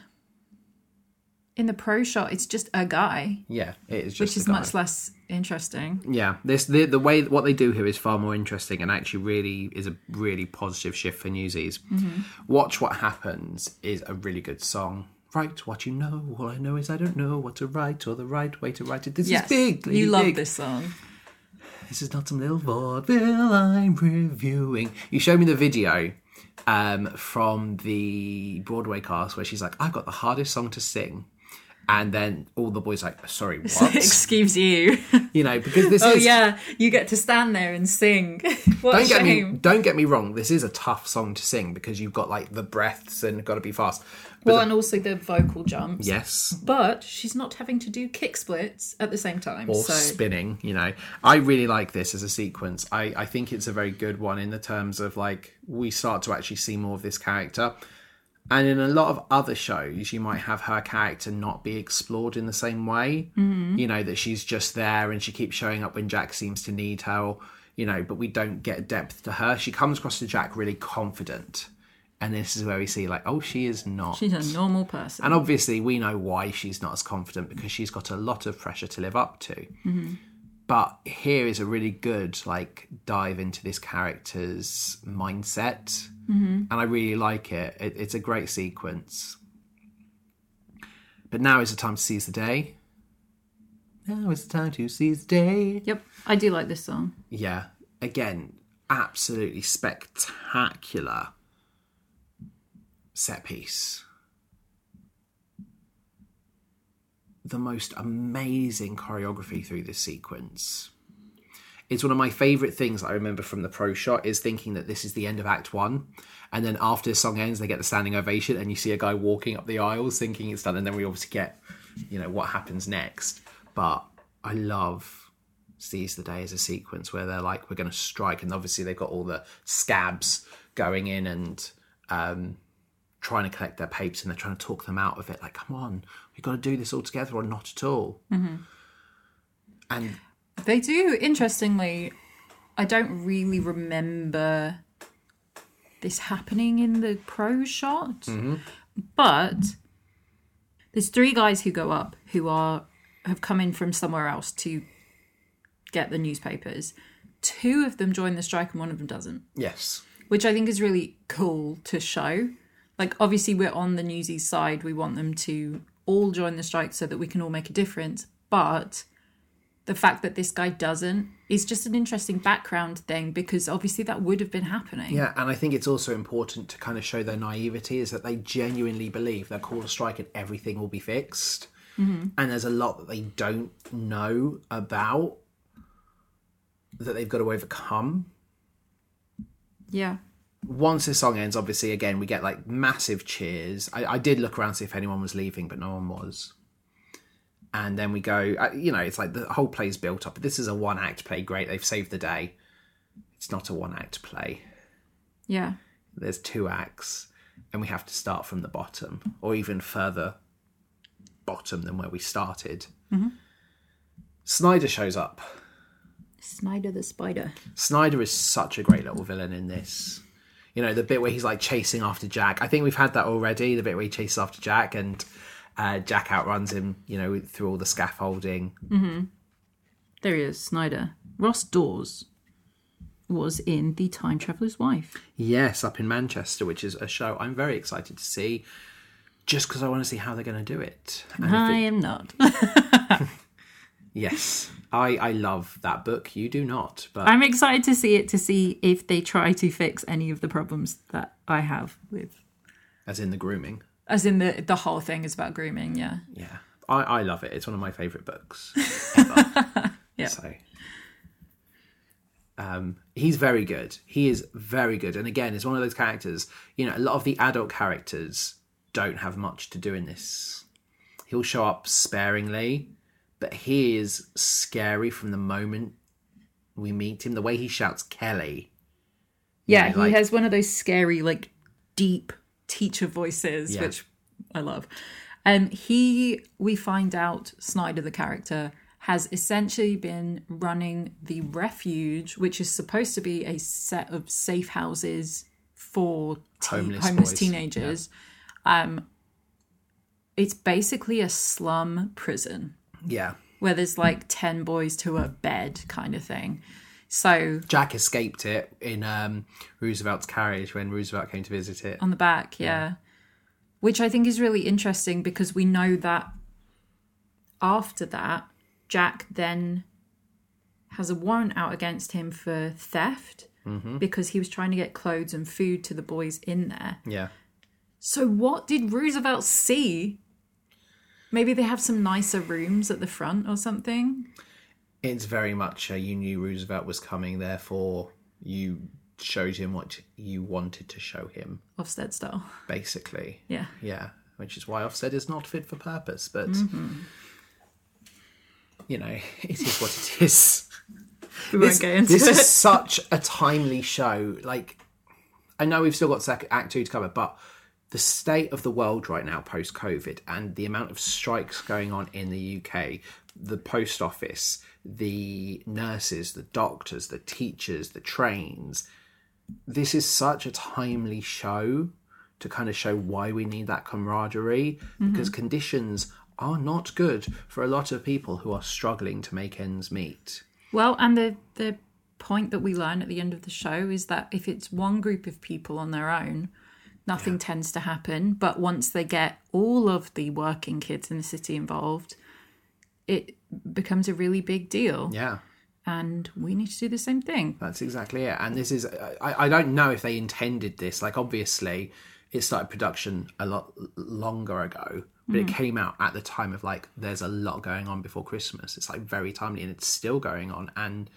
in the pro shot it's just a guy Yeah, it is just which is guy. much less interesting Yeah, this the the way what they do here is far more interesting and actually really is a really positive shift for Newsies. Mm-hmm. Watch what happens is a really good song. Write what you know. All I know is I don't know what to write or the right way to write it. This yes is big. you love big. this song This is not some little vaudeville I'm reviewing. You showed me the video um, from the Broadway cast where she's like, "I've got the hardest song to sing." And then all the boys like, sorry, [laughs] what? excuse you. You know, because this oh is yeah you get to stand there and sing. [laughs] What don't get shame. me don't get me wrong this is a tough song to sing because you've got like the breaths and got to be fast. But well and also the vocal jumps. Yes. But she's not having to do kick splits at the same time. or so spinning you know. I really like this as a sequence. I i think it's a very good one in the terms of like we start to actually see more of this character and in a lot of other shows you might have her character not be explored in the same way Mm-hmm. you know that she's just there and she keeps showing up when jack seems to need her or you know, but we don't get depth to her. She comes across to Jack really confident. And this is where we see, like, oh, she is not. She's a normal person. And obviously, we know why she's not as confident because she's got a lot of pressure to live up to. But here is a really good like dive into this character's mindset, mm-hmm. and I really like it. it. It's a great sequence. But now is the time to seize the day. Now is the time to seize the day. Yep, I do like this song. Yeah, again, absolutely spectacular set piece. The most amazing choreography through this sequence. It's one of my favourite things I remember from the pro shot is thinking that this is the end of Act One, and then after the song ends, they get the standing ovation, and you see a guy walking up the aisles thinking it's done, and then we obviously get, you know, what happens next. But I love seize the day as a sequence where they're like, we're going to strike, and obviously they've got all the scabs going in and um, trying to collect their papers, and they're trying to talk them out of it. Like, come on, we've got to do this all together, or not at all. Mm-hmm. And They do, interestingly, I don't really remember this happening in the pro shot, mm-hmm. but there's three guys who go up who are have come in from somewhere else to get the newspapers. Two of them join the strike and one of them doesn't, yes, which I think is really cool to show. Like, obviously, we're on the newsies side. We want them to all join the strike so that we can all make a difference. But the fact that this guy doesn't is just an interesting background thing because obviously that would have been happening. Yeah, and I think it's also important to kind of show their naivety is that they genuinely believe they'll call a strike and everything will be fixed. Mm-hmm. And there's a lot that they don't know about that they've got to overcome. Yeah. Once the song ends, obviously, again, we get like massive cheers. I, I did look around to see if anyone was leaving, but no one was. And then we go, uh, you know, it's like the whole play's built up. This is a one act play. Great, they've saved the day. It's not a one act play. Yeah. there's two acts and we have to start from the bottom or even further bottom than where we started snyder shows up Snyder the Spider. snyder is such a great little villain in this you know the bit where he's like chasing after jack i think we've had that already the bit where he chases after jack and uh, jack outruns him you know through all the scaffolding There he is, Snyder. Ross Dawes was in The Time Traveller's Wife. yes up in manchester which is a show i'm very excited to see just because i want to see how they're going to do it and I it- am not. [laughs] Yes, I I love that book. You do not, but I'm excited to see it to see if they try to fix any of the problems that I have with as in the grooming. as in the the whole thing is about grooming, yeah. Yeah, I I love it. It's one of my favorite books [laughs] ever. Yeah. So, um, he's very good. He is very good, and again, it's one of those characters. You know, a lot of the adult characters don't have much to do in this. He'll show up sparingly, but he is scary from the moment we meet him. The way he shouts Kelly. Yeah, know, he like- has one of those scary, like deep teacher voices, Yeah. which I love. Um, he, we find out Snyder, the character, has essentially been running the refuge, which is supposed to be a set of safe houses for te- Homeless homeless, teenagers. Um, it's basically a slum prison Yeah, where there's like 10 boys to a bed kind of thing. So Jack escaped it in um, Roosevelt's carriage when Roosevelt came to visit it. on the back, yeah. Which I think is really interesting because we know that after that, Jack then has a warrant out against him for theft because he was trying to get clothes and food to the boys in there. Yeah. So, what did Roosevelt see? Maybe they have some nicer rooms at the front or something. It's very much a, you knew Roosevelt was coming, therefore you showed him what you wanted to show him, Ofsted style. basically. Yeah. Yeah, which is why Ofsted is not fit for purpose, but mm-hmm. you know, [laughs] it is what it is. We won't this get into this it. is such a timely show. Like, I know we've still got second act two to cover, but the state of the world right now post COVID and the amount of strikes going on in the UK, the post office, the nurses, the doctors, the teachers, the trains. This is such a timely show to kind of show why we need that camaraderie mm-hmm. because conditions are not good for a lot of people who are struggling to make ends meet. Well, and the the point that we learn at the end of the show is that if it's one group of people on their own, nothing tends to happen. But once they get all of the working kids in the city involved, it becomes a really big deal. Yeah. And we need to do the same thing. That's exactly it. And this is, I, I don't know if they intended this. Like, obviously, it started production a lot longer ago, but it mm. came out at the time of like, there's a lot going on before Christmas. It's like very timely and it's still going on. And,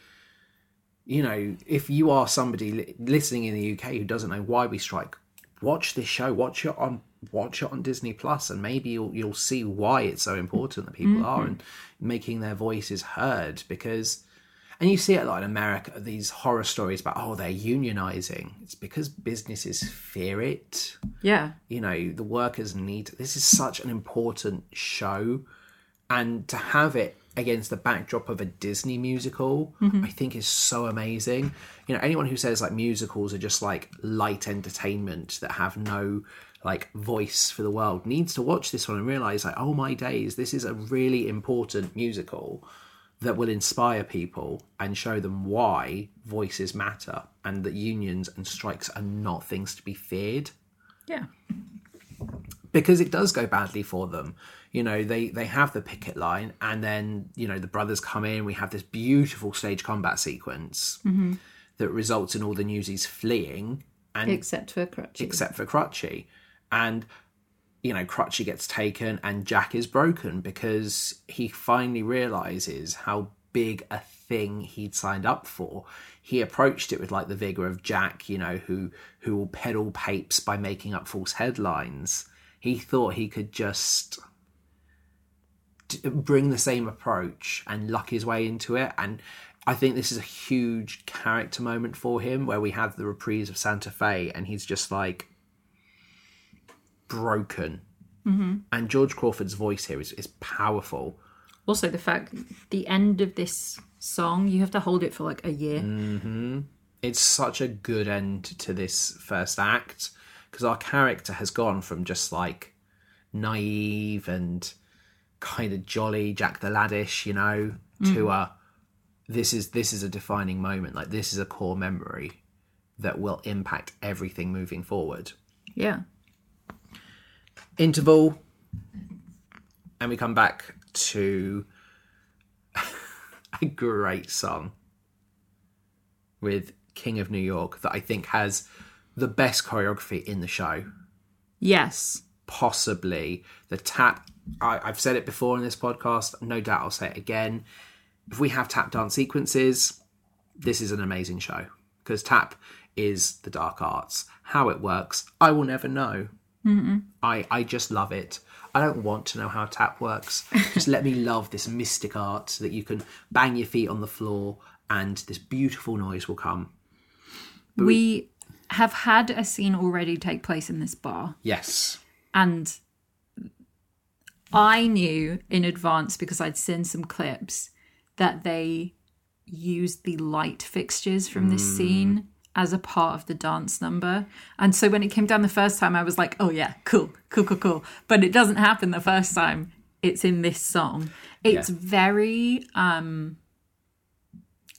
you know, if you are somebody li- listening in the UK who doesn't know why we strike, watch this show, watch it on. Watch it on Disney Plus, and maybe you'll you'll see why it's so important that people are mm-hmm. and making their voices heard. Because and you see it a lot in America, these horror stories about, oh, they're unionizing. It's because businesses fear it. Yeah. You know, the workers need, this is such an important show. And to have it against the backdrop of a Disney musical, mm-hmm. I think is so amazing. You know, anyone who says like musicals are just like light entertainment that have no like voice for the world needs to watch this one and realize like, oh my days, this is a really important musical that will inspire people and show them why voices matter and that unions and strikes are not things to be feared Yeah. because it does go badly for them you know they they have the picket line and then you know the brothers come in we have this beautiful stage combat sequence mm-hmm. that results in all the newsies fleeing and Except for Crutchy. except for Crutchy. And, you know, Crutchy gets taken and Jack is broken because he finally realizes how big a thing he'd signed up for. He approached it with like the vigor of Jack, you know, who who will peddle papes by making up false headlines. He thought he could just bring the same approach and luck his way into it and I think this is a huge character moment for him where we have the reprise of Santa Fe and he's just like broken. Mm-hmm. And George Crawford's voice here is, is powerful. Also, the fact the end of this song, you have to hold it for like a year. It's such a good end to this first act because our character has gone from just like naive and kind of jolly Jack the Laddish, you know, to a this is this is a defining moment. Like this is a core memory that will impact everything moving forward. Yeah. interval and we come back to [laughs] a great song with king of new york that i think has the best choreography in the show Yes. possibly the tap I, i've said it before in this podcast no doubt i'll say it again if we have tap dance sequences this is an amazing show because tap is the dark arts how it works i will never know I, I just love it. I don't want to know how tap works. [laughs] Just let me love this mystic art so that you can bang your feet on the floor and this beautiful noise will come. we have had a scene already take place in this bar. Yes. And I knew in advance because I'd seen some clips that they used the light fixtures from this scene as a part of the dance number. And so when it came down the first time, I was like, oh yeah, cool, cool, cool, cool. But it doesn't happen the first time. It's in this song. It's Yeah. very um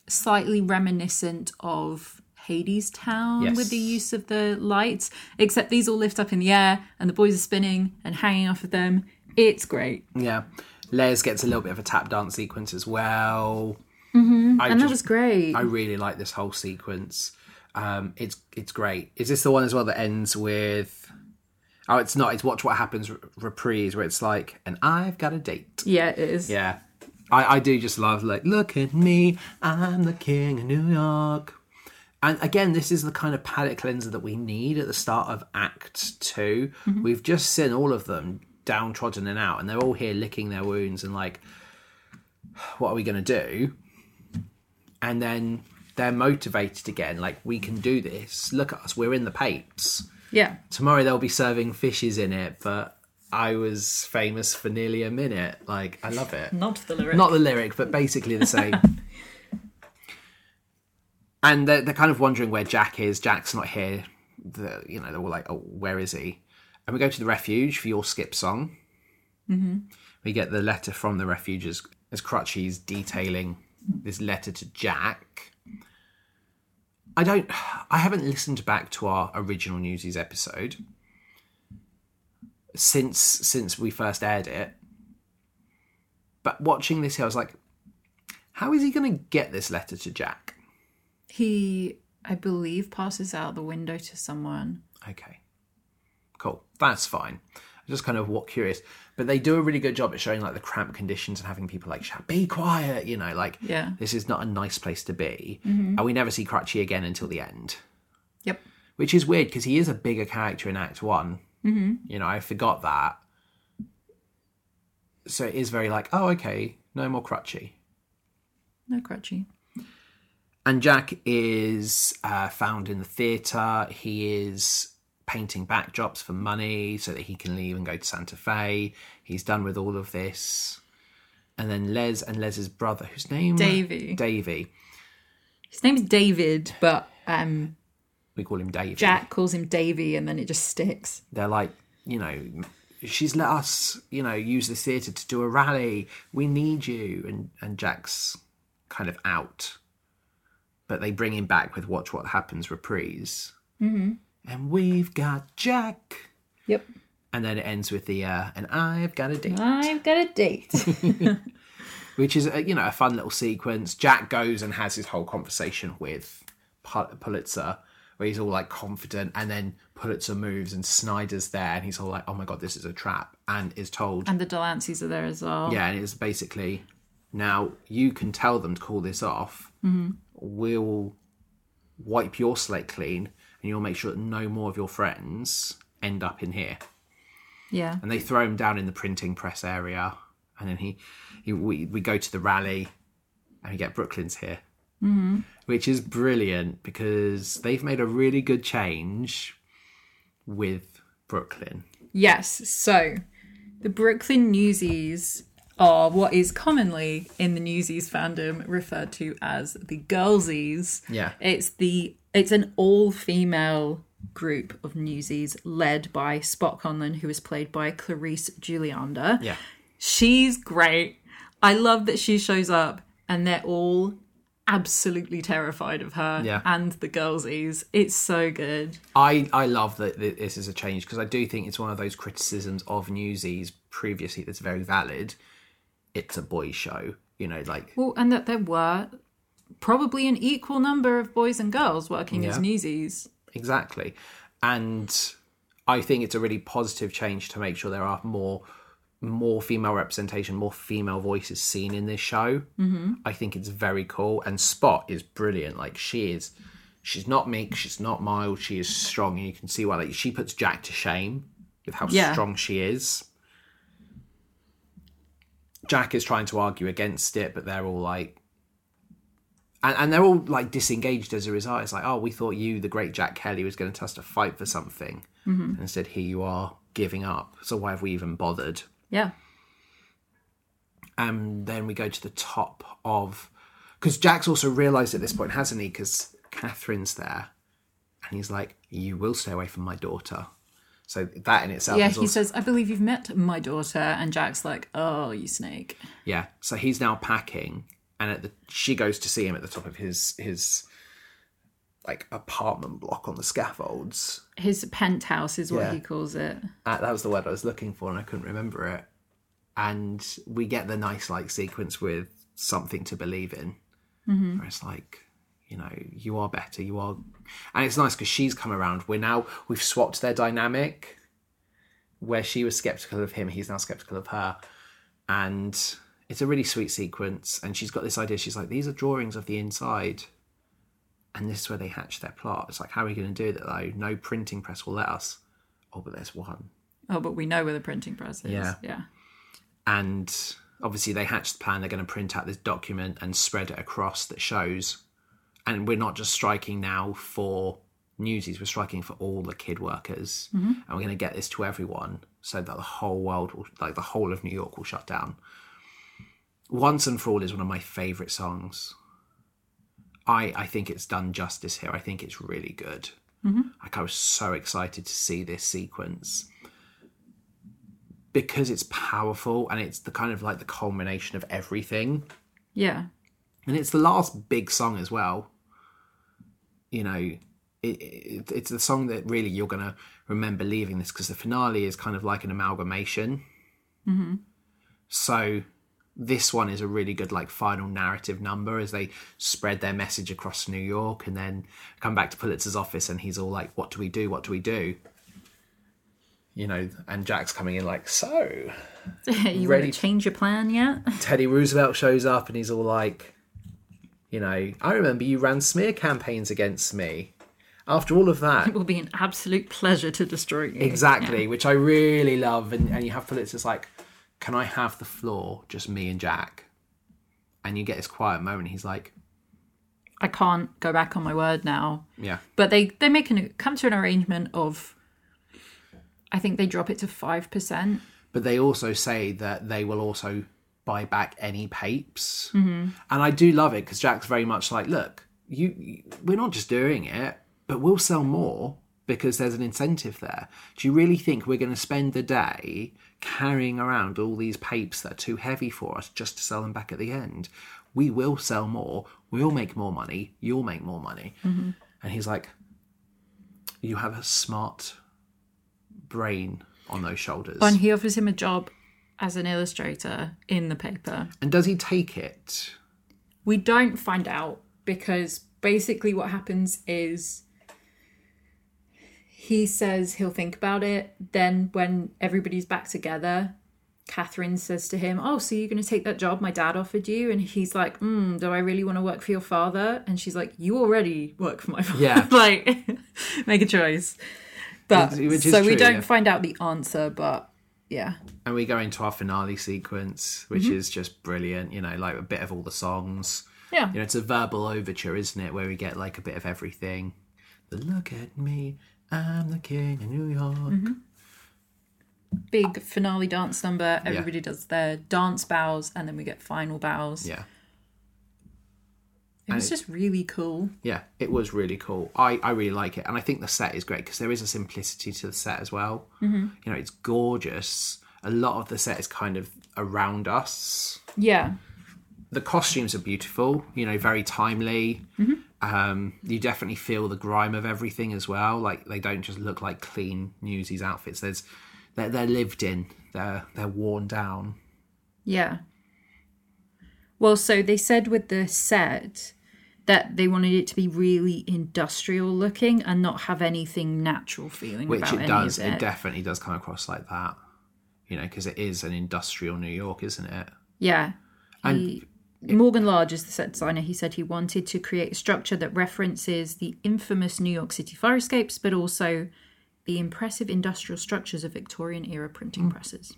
slightly reminiscent of Hadestown Yes. with the use of the lights, except these all lift up in the air and the boys are spinning and hanging off of them. It's great. Yeah. Les gets a little bit of a tap dance sequence as well. Mm-hmm. And that was great. I really like this whole sequence. Um, it's it's great. Is this the one as well that ends with? Oh, it's not. It's watch what happens re- reprise where it's like, and I've got a date. yeah, it is. Yeah, I, I do just love like, look at me, I'm the king of New York. And again, this is the kind of palate cleanser that we need at the start of Act 2 we We've just seen all of them downtrodden and out, and they're all here licking their wounds and like, [sighs] what are we going to do? And then they're motivated again, like we can do this. Look at us, we're in the papes. Yeah. Tomorrow they'll be serving fishes in it, but I was famous for nearly a minute. Like, I love it. Not the lyric. Not the lyric, but basically the same. [laughs] and they're, they're kind of wondering where Jack is. Jack's not here. The, you know, they're all like, oh, where is he? And we go to the refuge for your skip song. Mm-hmm. We get the letter from the refuge as, as Crutchy's detailing this letter to Jack. I don't. I haven't listened back to our original Newsies episode since since we first aired it. But watching this here, I was like, how is he going to get this letter to Jack? He, I believe, passes out the window to someone. Okay, cool. That's fine. I'm just kind of what curious, but they do a really good job at showing like the cramped conditions and having people like shout, "Be quiet," you know, like Yeah. this is not a nice place to be. And we never see Crutchy again until the end. Yep. which is weird because he is a bigger character in Act One. Mm-hmm. You know, I forgot that. So it is very like, oh, okay, no more Crutchy. No crutchy. And Jack is uh, found in the theatre. He is painting backdrops for money so that he can leave and go to Santa Fe. He's done with all of this. And then Les and Les's brother, whose name Davy. Davy. His name's David, but um, We call him Davy. Jack calls him Davy, and then it just sticks. they're like, you know, she's let us, you know, use the theatre to do a rally. We need you. And and Jack's kind of out. But they bring him back with Watch What Happens reprise. Mm-hmm. And we've got Jack. Yep. And then it ends with the, uh, and I've got a date. I've got a date. [laughs] [laughs] Which is, a, you know, a fun little sequence. Jack goes and has his whole conversation with Pul- Pulitzer, where he's all like confident. And then Pulitzer moves and Snyder's there. And he's all like, oh my God, this is a trap. And is told, and the Delanceys are there as well. Yeah, and it's basically now you can tell them to call this off. Mm-hmm. We'll wipe your slate clean, and you'll make sure that no more of your friends end up in here. Yeah. And they throw him down in the printing press area, and then he, he we we go to the rally, and we get Brooklyn's here, mm-hmm. which is brilliant because they've made a really good change with Brooklyn. Yes. So the Brooklyn Newsies are what is commonly in the Newsies fandom referred to as the Girlsies. Yeah. It's the it's an all female group of Newsies led by Spot Conlon, who is played by Clarice Julianda. Yeah. She's great. I love that she shows up and they're all absolutely terrified of her Yeah. and the girlsies. It's so good. I, I love that this is a change because I do think it's one of those criticisms of Newsies previously that's very valid. It's a boys' show, you know, like Well, and that there were probably an equal number of boys and girls working as Yeah. newsies. exactly. And I think it's a really positive change to make sure there are more more female representation, more female voices seen in this show. Mm-hmm. I think it's very cool. And Spot is brilliant. Like she is, she's not meek, she's not mild, she is strong. And you can see why. Like she puts Jack to shame with how Yeah. strong she is. Jack is trying to argue against it, but they're all like, and, and they're all like disengaged as a result. It's like, oh, we thought you, the great Jack Kelly, was going to tell us to fight for something. Mm-hmm. And instead, here you are giving up. So why have we even bothered? Yeah. And then we go to the top of because Jack's also realised at this point, hasn't he? Because Catherine's there, and he's like, "You will stay away from my daughter." So that in itself, Yeah, he also, says, I believe you've met my daughter. And Jack's like, oh, you snake. yeah. So he's now packing, and at the she goes to see him at the top of his his like apartment block on the scaffolds. His penthouse is what Yeah. he calls it. Uh, that was the word I was looking for, and I couldn't remember it. And we get the nice like sequence with something to believe in, Mm-hmm. where it's like, you know, you are better, you are, and it's nice because she's come around. We're now we've swapped their dynamic, where she was skeptical of him, he's now skeptical of her, and it's a really sweet sequence. And she's got this idea. She's like, these are drawings of the inside. And this is where they hatch their plot. It's like, how are we going to do that though? No printing press will let us. Oh, but there's one. Oh, but we know where the printing press is. Yeah. Yeah. and obviously they hatch the plan they're going to print out this document and spread it across that shows and we're not just striking now for Newsies we're striking for all the kid workers, Mm-hmm. and we're going to get this to everyone so that the whole world, will, like the whole of New York, will shut down. Once and for all is one of my favourite songs. I I think it's done justice here. I think it's really good. Like I was so excited to see this sequence because it's powerful and it's the kind of like the culmination of everything. Yeah. And it's the last big song as well. You know, it, it, it's the song that really you're going to remember leaving this because the finale is kind of like an amalgamation. Mm-hmm. So this one is a really good like final narrative number as they spread their message across New York and then come back to Pulitzer's office and he's all like, "What do we do? What do we do?" You know, and Jack's coming in like, "So." [laughs] you Ready- to change your plan yet? [laughs] Teddy Roosevelt shows up and he's all like, you know, I remember you ran smear campaigns against me. After all of that, It will be an absolute pleasure to destroy you. exactly, which I really love. And, and you have Pulitzer's like, can I have the floor, just me and Jack? And you get this quiet moment. He's like, I can't go back on my word now. yeah, But they they make an come to an arrangement of. I think they drop it to five percent. but they also say that they will also buy back any papes mm-hmm. and i do love it because jack's very much like look you, you we're not just doing it but we'll sell more because there's an incentive there do you really think we're going to spend the day carrying around all these papes that are too heavy for us just to sell them back at the end we will sell more we'll make more money you'll make more money and he's like you have a smart brain on those shoulders And he offers him a job as an illustrator in the paper. And does he take it? We don't find out because basically what happens is he says he'll think about it. Then, when everybody's back together, Catherine says to him, Oh, so you're going to take that job my dad offered you? And he's like, mm, Do I really want to work for your father? And she's like, You already work for my father. Yeah. [laughs] like, [laughs] make a choice. But Which- which is so we don't yeah. find out the answer, but yeah. And we go into our finale sequence, which Mm-hmm. is just brilliant. You know, like a bit of all the songs. Yeah. You know, it's a verbal overture, isn't it? Where we get like a bit of everything. The look at me, I'm the king of New York. Mm-hmm. Big finale dance number. Everybody does their dance bows, and then we get final bows. Yeah. It was just really cool. Yeah, it was really cool. I, I really like it. And I think the set is great because there is a simplicity to the set as well. Mm-hmm. You know, it's gorgeous. A lot of the set is kind of around us. Yeah. the costumes are beautiful you know very timely um you definitely feel the grime of everything as well like they don't just look like clean newsies outfits there's they're, they're lived in they're they're worn down Yeah. Well, so they said with the set that they wanted it to be really industrial looking and not have anything natural feeling which about it does it it. definitely does come across like that you know because it is an industrial new york isn't it Yeah. And- He, Morgan Large is the set designer. He said he wanted to create a structure that references the infamous New York City fire escapes, but also the impressive industrial structures of Victorian era printing Mm. presses.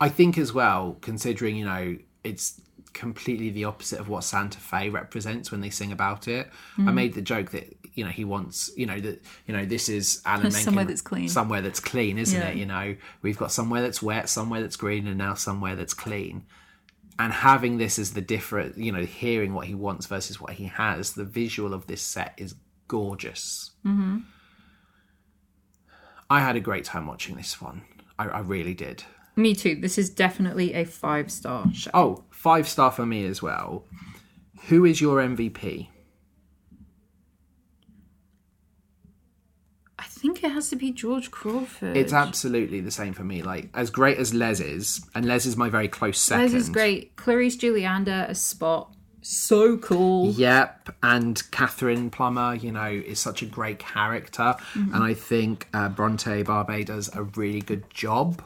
I think as well, considering you know it's completely the opposite of what Santa Fe represents when they sing about it. I Mm. made the joke that you know he wants you know that you know this is Alan [laughs] Menken, Somewhere that's clean. somewhere that's clean, isn't Yeah. it? You know we've got somewhere that's wet, somewhere that's green, and now somewhere that's clean. And having this as the different, you know, hearing what he wants versus what he has, the visual of this set is gorgeous. Mm-hmm. I had a great time watching this one. I, I really did. Me too. This is definitely a five star show. Oh, five star for me as well. Who is your MVP? Think it has to be George Crawford. It's absolutely the same for me. Like as great as Les is, and Les is my very close second. Les is great. Clarice Julianda as Spot. So cool. Yep, and Catherine Plumber, you know, is such a great character, and I think uh, Bronte Barbe does a really good job.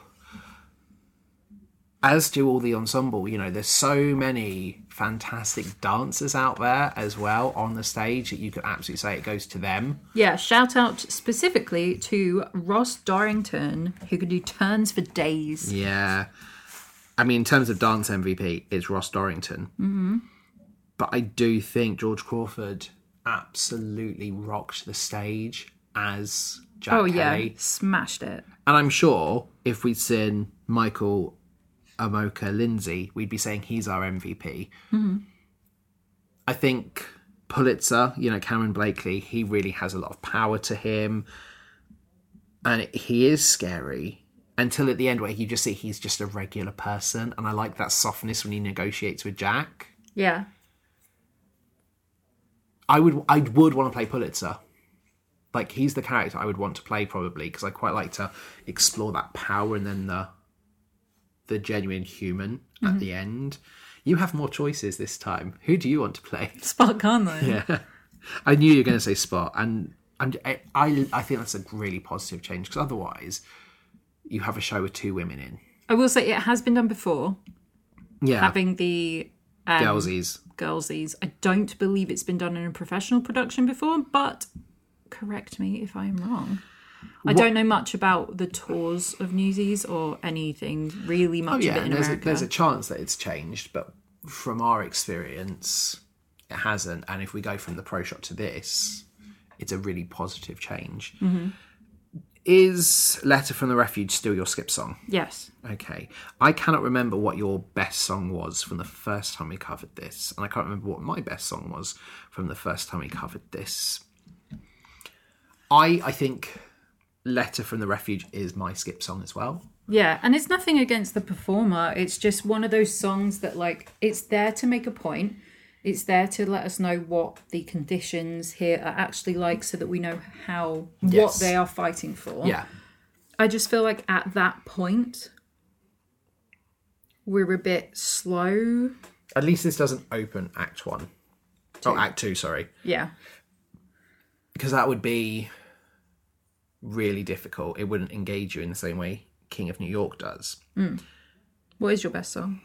As do all the ensemble, you know, there's so many fantastic dancers out there as well on the stage that you could absolutely say it goes to them. Yeah, shout out specifically to Ross Dorrington, who could do turns for days. Yeah. I mean, in terms of dance MVP, it's Ross Dorrington. Mm-hmm. But I do think George Crawford absolutely rocked the stage as Jack Oh yeah, smashed it. And I'm sure if we'd seen Michael Ahomka Lindsay, we'd be saying he's our MVP. Mm-hmm. I think Pulitzer, you know, Cameron Blakely, he really has a lot of power to him. And he is scary until at the end where you just see he's just a regular person. And I like that softness when he negotiates with Jack. Yeah. I would I would want to play Pulitzer. Like he's the character I would want to play probably because I quite like to explore that power and then the the genuine human at the end. You have more choices this time. Who do you want to play? [laughs] Spot Conlon. Yeah, I knew you were going to say Spot, and I'm, I I I think that's a really positive change because otherwise you have a show with two women in. I will say it has been done before, Yeah, having the um, girlsies. girlsies. I don't believe it's been done in a professional production before, but correct me if I am wrong. I don't know much about the tours of Newsies or anything really much Oh yeah, of it in there's a, there's a chance that it's changed, but from our experience, it hasn't. And if we go from the pro shot to this, it's a really positive change. Mm-hmm. Is "Letter from the Refuge" still your skip song? Yes. Okay, I cannot remember what your best song was from the first time we covered this, and I can't remember what my best song was from the first time we covered this. I I think "Letter from the Refuge" is my skip song as well. Yeah, and it's nothing against the performer. It's just one of those songs that, like, it's there to make a point. It's there to let us know what the conditions here are actually like so that we know how, what they are fighting for. Yeah, I just feel like at that point, we're a bit slow. At least this doesn't open Act One. Oh, Act Two, sorry. Yeah. Because that would be really difficult. It wouldn't engage you in the same way King of New York does. What is your best song?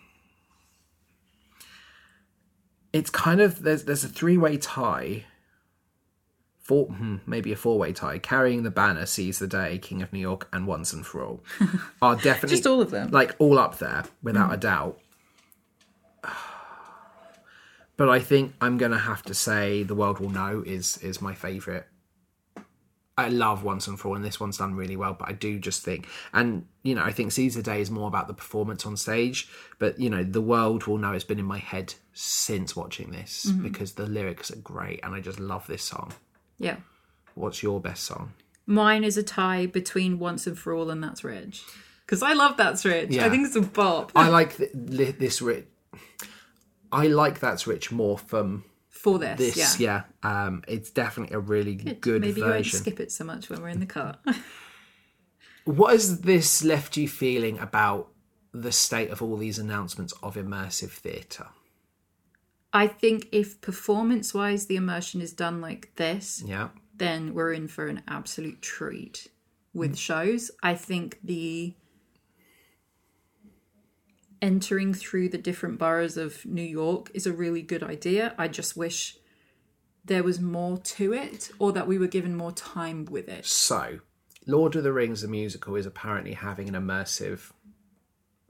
It's kind of there's there's a three way tie. Four, hmm, maybe a four way tie. Carrying the banner, seize the day, King of New York, and once and for all [laughs] are definitely Just all of them. like all up there without a doubt. [sighs] But I think I'm gonna have to say the world will know is is my favourite. I love Once and For All, and this one's done really well. But I do just think, and you know, I think Seize the Day is more about the performance on stage. But you know, the world will know it's been in my head since watching this mm-hmm. because the lyrics are great, and I just love this song. Yeah. What's your best song? Mine is a tie between Once and For All and That's Rich. Because I love That's Rich. Yeah. I think it's a bop. I like th- li- this rich. I like that's rich more from For this, this. yeah. Yeah, Um, it's definitely a really good, Maybe you won't skip it so much when we're in the car. [laughs] What has this left you feeling about the state of all these announcements of immersive theatre? I think if performance wise the immersion is done like this, Yeah, then we're in for an absolute treat with shows. I think the entering through the different boroughs of New York is a really good idea. I just wish there was more to it or that we were given more time with it. So, Lord of the Rings, the musical, is apparently having an immersive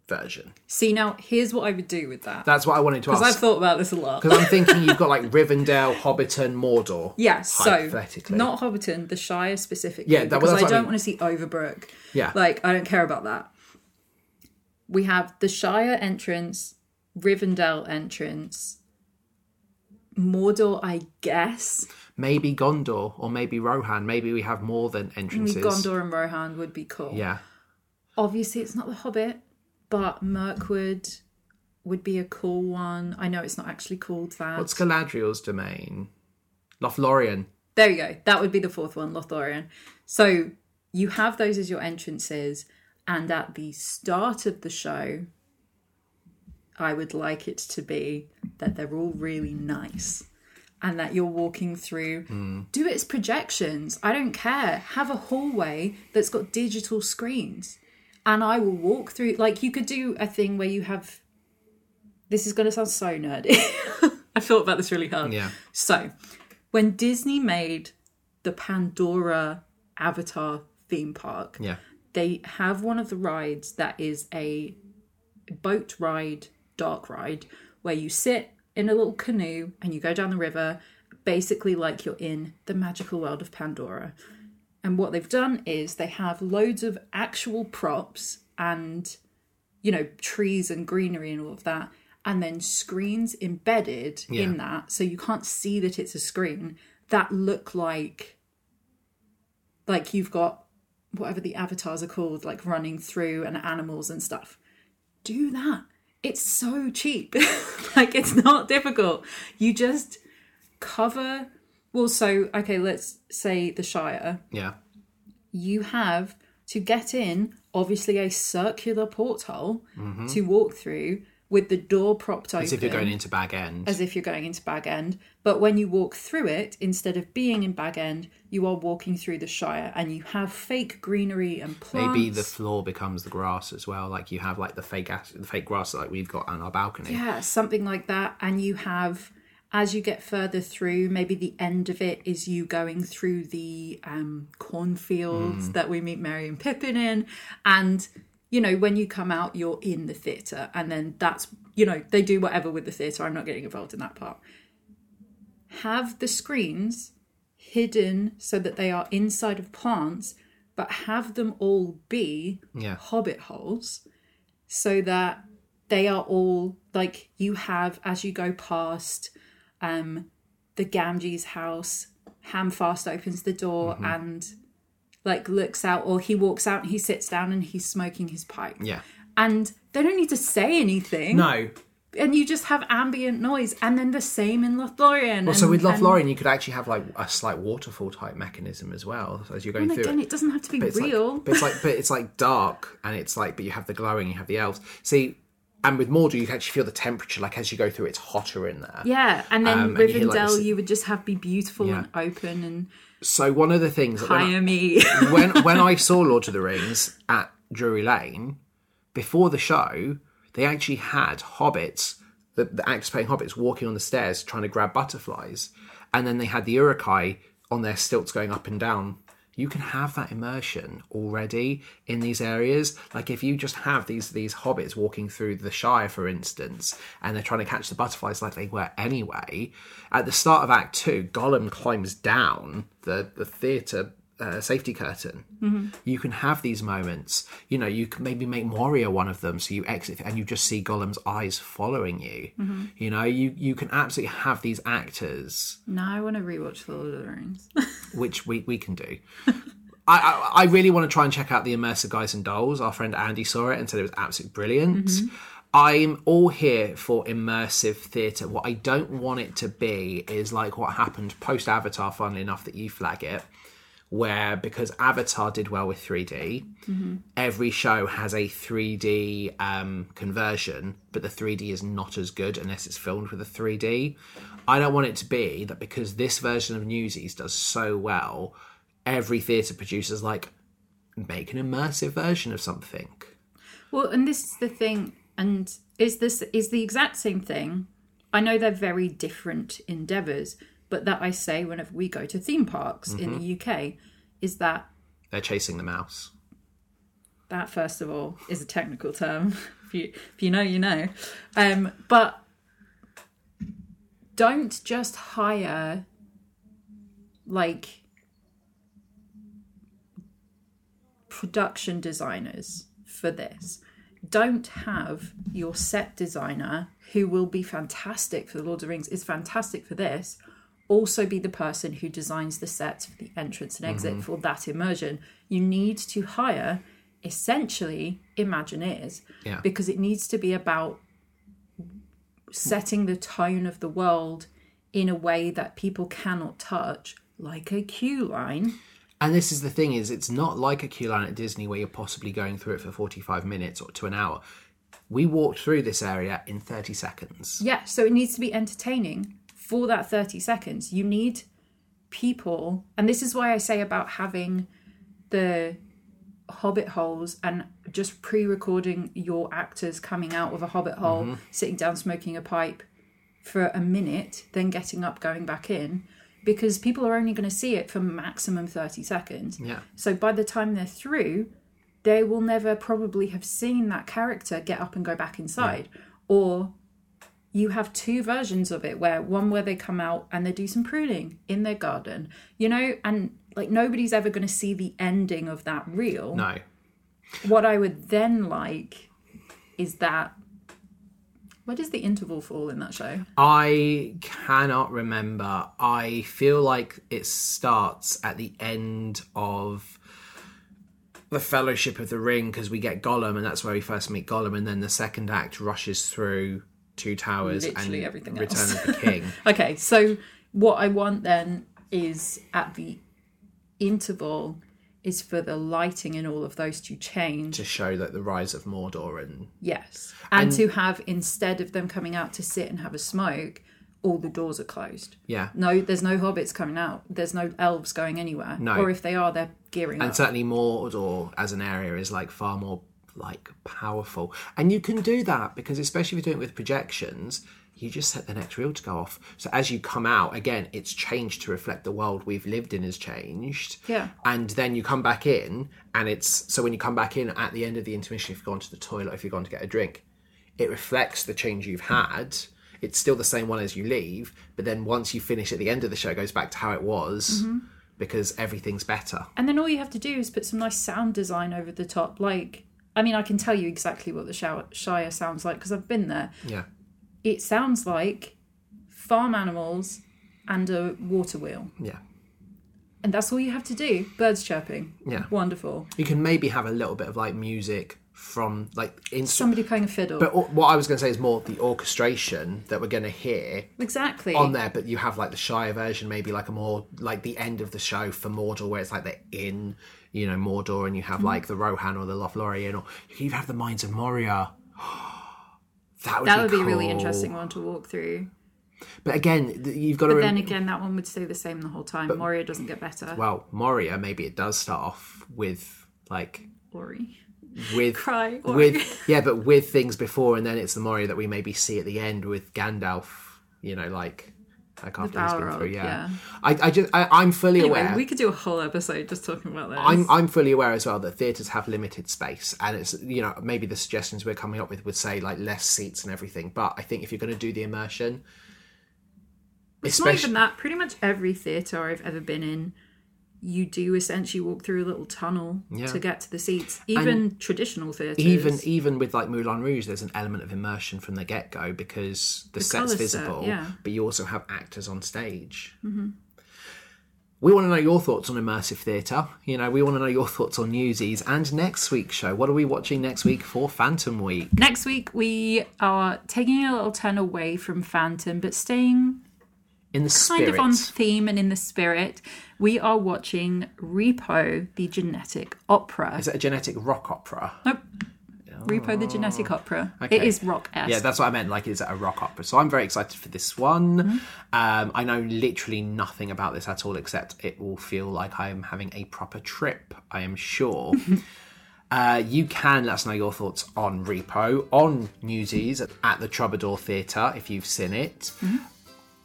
version. See, now here's what I would do with that. That's what I wanted to ask. Because I've thought about this a lot. Because I'm thinking you've got like Rivendell, Hobbiton, Mordor. [laughs] Yeah, so hypothetically. not Hobbiton, the Shire specifically. Yeah, that- well, because I don't mean. want to see Overbrook. Yeah. like I don't care about that. We have the Shire entrance, Rivendell entrance, Mordor, I guess. Maybe Gondor or maybe Rohan. Maybe we have more than entrances. Gondor and Rohan would be cool. Yeah. Obviously, it's not the Hobbit, but Mirkwood would be a cool one. I know it's not actually called that. What's Galadriel's domain? Lothlorien. There you go. That would be the fourth one, Lothlorien. So you have those as your entrances, and at the start of the show, I would like it to be that they're all really nice. And that you're walking through, mm. do its projections. I don't care. Have a hallway that's got digital screens. And I will walk through, like, you could do a thing where you have. This is going to sound so nerdy. [laughs] I thought about this really hard. Yeah. So, when Disney made the Pandora Avatar theme park, Yeah. They have one of the rides that is a boat ride, dark ride, where you sit in a little canoe and you go down the river, basically like you're in the magical world of Pandora. And what they've done is they have loads of actual props and, you know, trees and greenery and all of that, and then screens embedded in that. So you can't see that it's a screen that look like, like you've got whatever the avatars are called, like running through and animals and stuff. Do that. It's so cheap. [laughs] like it's not difficult. You just cover. Well, so, okay, let's say the Shire Yeah. you have to get in obviously a circular porthole mm-hmm. to walk through with the door propped open As if you're going into Bag End. as if you're going into Bag End. But when you walk through it, instead of being in Bag End, you are walking through the Shire and you have fake greenery and plants. Maybe the floor becomes the grass as well. Like you have like the fake the fake grass like we've got on our balcony. Yeah, something like that. And you have, as you get further through, maybe the end of it is you going through the um, cornfields that we meet Merry and Pippin in. And, you know, when you come out, you're in the theatre. And then that's, you know, they do whatever with the theatre. I'm not getting involved in that part. Have the screens hidden so that they are inside of plants, but have them all be Yeah. hobbit holes so that they are all like you have as you go past um the Gamgee's house Hamfast opens the door Mm-hmm. and like looks out or he walks out and he sits down and he's smoking his pipe Yeah. and they don't need to say anything No. and you just have ambient noise and then the same in Lothlorien Well, so and- with and- Lothlorien, you could actually have like a slight waterfall type mechanism as well as you're going and through again it. it doesn't have to be But it's real Like, but it's like, but it's like dark, and it's like, but you have the glowing, you have the elves. See, and with Mordor, you can actually feel the temperature. Like as you go through, it's hotter in there. yeah and then Um, and you hear, like, Rivendell this- you would just have be beautiful Yeah. and open and So one of the things that when I- hire me [laughs] when when I saw Lord of the Rings at Drury Lane before the show, they actually had hobbits, the, the actors playing hobbits, walking on the stairs trying to grab butterflies, and then they had the Uruk-hai on their stilts going up and down. You can have that immersion already in these areas. Like if you just have these these hobbits walking through the Shire, for instance, and they're trying to catch the butterflies like they were anyway. At the start of Act Two, Gollum climbs down the the theatre uh, safety curtain. You can have these moments. You know, you can maybe make Moria one of them, so you exit and you just see Gollum's eyes following you. You know, you you can absolutely have these actors, now I want to rewatch The Lord of the Rings [laughs] which we we can do. I, I, I really want to try and check out the immersive guys and dolls. Our friend Andy saw it and said it was absolutely brilliant. I'm all here for immersive theatre. What I don't want it to be is like what happened post Avatar, funnily enough, that you flag it, where because Avatar did well with 3D, every show has a 3D um, conversion, but the 3D is not as good unless it's filmed with a 3D. I don't want it to be that because this version of Newsies does so well, every theatre producer's like, make an immersive version of something. Well, and this is the thing, and is this is the exact same thing. I know they're very different endeavors, but that I say whenever we go to theme parks in the UK is that They're chasing the mouse. that first of all is a technical term. [laughs] if you if you know, you know. Um, but don't just hire like production designers for this. Don't have your set designer, who will be fantastic for the Lord of the Rings, is fantastic for this, also be the person who designs the sets for the entrance and exit mm-hmm. for that immersion. You need to hire essentially Imagineers Yeah. because it needs to be about setting the tone of the world in a way that people cannot touch, like a queue line. And this is the thing is it's not like a queue line at Disney where you're possibly going through it for 45 minutes or to an hour. We walked through this area in 30 seconds. Yeah, so it needs to be entertaining for that 30 seconds. You need people, and this is why I say about having the hobbit holes and just pre-recording your actors coming out of a hobbit hole, mm-hmm. sitting down smoking a pipe for a minute, then getting up, going back in, because people are only going to see it for maximum 30 seconds. Yeah. So by the time they're through, they will never probably have seen that character get up and go back inside. Or you have two versions of it where one where they come out and they do some pruning in their garden, you know, and like nobody's ever going to see the ending of that reel. No. What I would then like is that. Where does the interval fall in that show? I cannot remember. I feel like it starts at the end of the Fellowship of the Ring because we get Gollum, and that's where we first meet Gollum, and then the second act rushes through Two Towers Literally and everything Return else. of the King. [laughs] Okay, so what I want then is at the interval is for the lighting in all of those to change. to show that the rise of Mordor and Yes. And, to have, instead of them coming out to sit and have a smoke, all the doors are closed. yeah, No, there's no hobbits coming out. There's no elves going anywhere. No. Or if they are, they're gearing up. and up. certainly Mordor as an area is like far more like powerful, and you can do that because especially if you're doing it with projections. You just set the next reel to go off. So as you come out, again, it's changed to reflect the world we've lived in has changed. Yeah. And then you come back in, and it's so when you come back in at the end of the intermission, if you've gone to the toilet, if you've gone to get a drink, it reflects the change you've had. It's still the same one as you leave, but then once you finish at the end of the show, it goes back to how it was mm-hmm. because everything's better. And then all you have to do is put some nice sound design over the top. Like, I mean, I can tell you exactly what the Shire sounds like because I've been there. Yeah. It sounds like farm animals and a water wheel. Yeah. And that's all you have to do. Birds chirping. Yeah. Wonderful. You can maybe have a little bit of like music from like instrument. Somebody playing a fiddle. But o- what I was going to say is more the orchestration that we're going to hear exactly. on there. But you have like the Shire version, maybe like a more like the end of the show for Mordor, where it's like they're in, you know, Mordor, and you have mm-hmm. like the Rohan or the Lothlorien, or you even have the Mines of Moria. [gasps] that would that be would be a really interesting one to walk through. But again, you've got to. But Rem- then again, that one would stay the same the whole time. Moria doesn't get better. well, Moria, maybe it does start off with like Ori. with [laughs] Cry, Ori. with yeah, but with things before, and then it's the Moria that we maybe see at the end with Gandalf. You know, like he's been Balrog, through. Yeah, yeah. I, I just I, I'm fully Anyway, aware. we could do a whole episode just talking about this. I'm I'm fully aware as well that theatres have limited space, and it's you know maybe the suggestions we're coming up with would say like less seats and everything. But I think if you're going to do the immersion, It's not even that. Pretty much every theatre I've ever been in, you do essentially walk through a little tunnel Yeah. to get to the seats. Even traditional theatres. even even with like Moulin Rouge, there's an element of immersion from the get go because the, set's colour set, visible, yeah. but you also have actors on stage. Mm-hmm. We want to know your thoughts on immersive theatre. You know, we want to know your thoughts on Newsies and next week's show. What are we watching next week for Phantom Week? Next week, we are taking a little turn away from Phantom, but staying In the kind spirit. of on theme and in the spirit. We are watching Repo, the genetic opera. Is it a genetic rock opera? Nope. Repo, the genetic opera. It Oh. Okay. is rock esque. Yeah, that's what I meant. Like, is it a rock opera? So I'm very excited for this one. Mm-hmm. Um, I know literally nothing about this at all, except it will feel like I am having a proper trip. I am sure. [laughs] uh, you can let us know your thoughts on Repo, on Newsies at the Troubadour Theatre if you've seen it. Mm-hmm.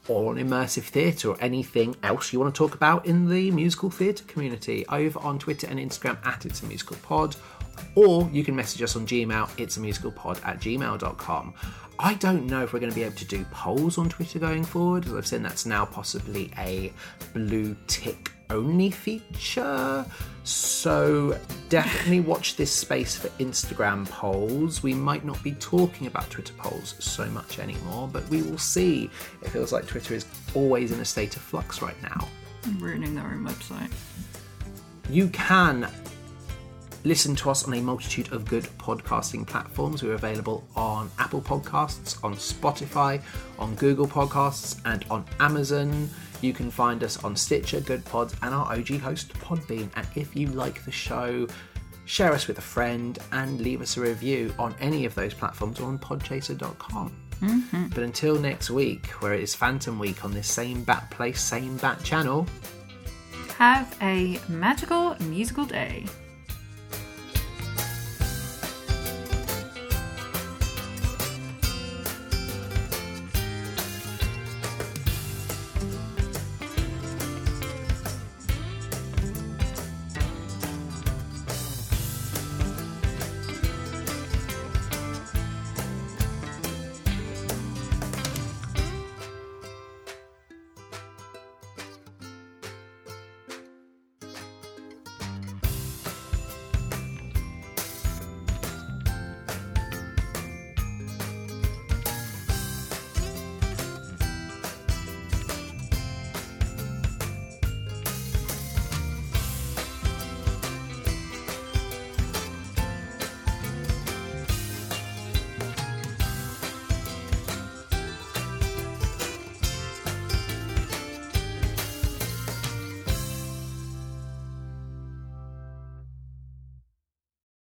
Or an immersive theatre or anything else you want to talk about in the musical theatre community over on Twitter and Instagram at It's a Musical Pod or you can message us on Gmail, it's a musical pod at gmail.com. I don't know if we're going to be able to do polls on Twitter going forward, as I've seen that's now possibly a blue tick only feature. So definitely watch this space for Instagram polls. We might not be talking about Twitter polls so much anymore, but we will see. It feels like Twitter is always in a state of flux right now. ruining their own website. You can listen to us on a multitude of good podcasting platforms. We're available on Apple Podcasts, on Spotify, on Google Podcasts, and on Amazon. You can find us on Stitcher, Goodpods, and our OG host, Podbean. And if you like the show, share us with a friend and leave us a review on any of those platforms or on podchaser.com. Mm-hmm. But until next week, where it is Phantom Week on this same bat place, same bat channel, Have a magical musical day.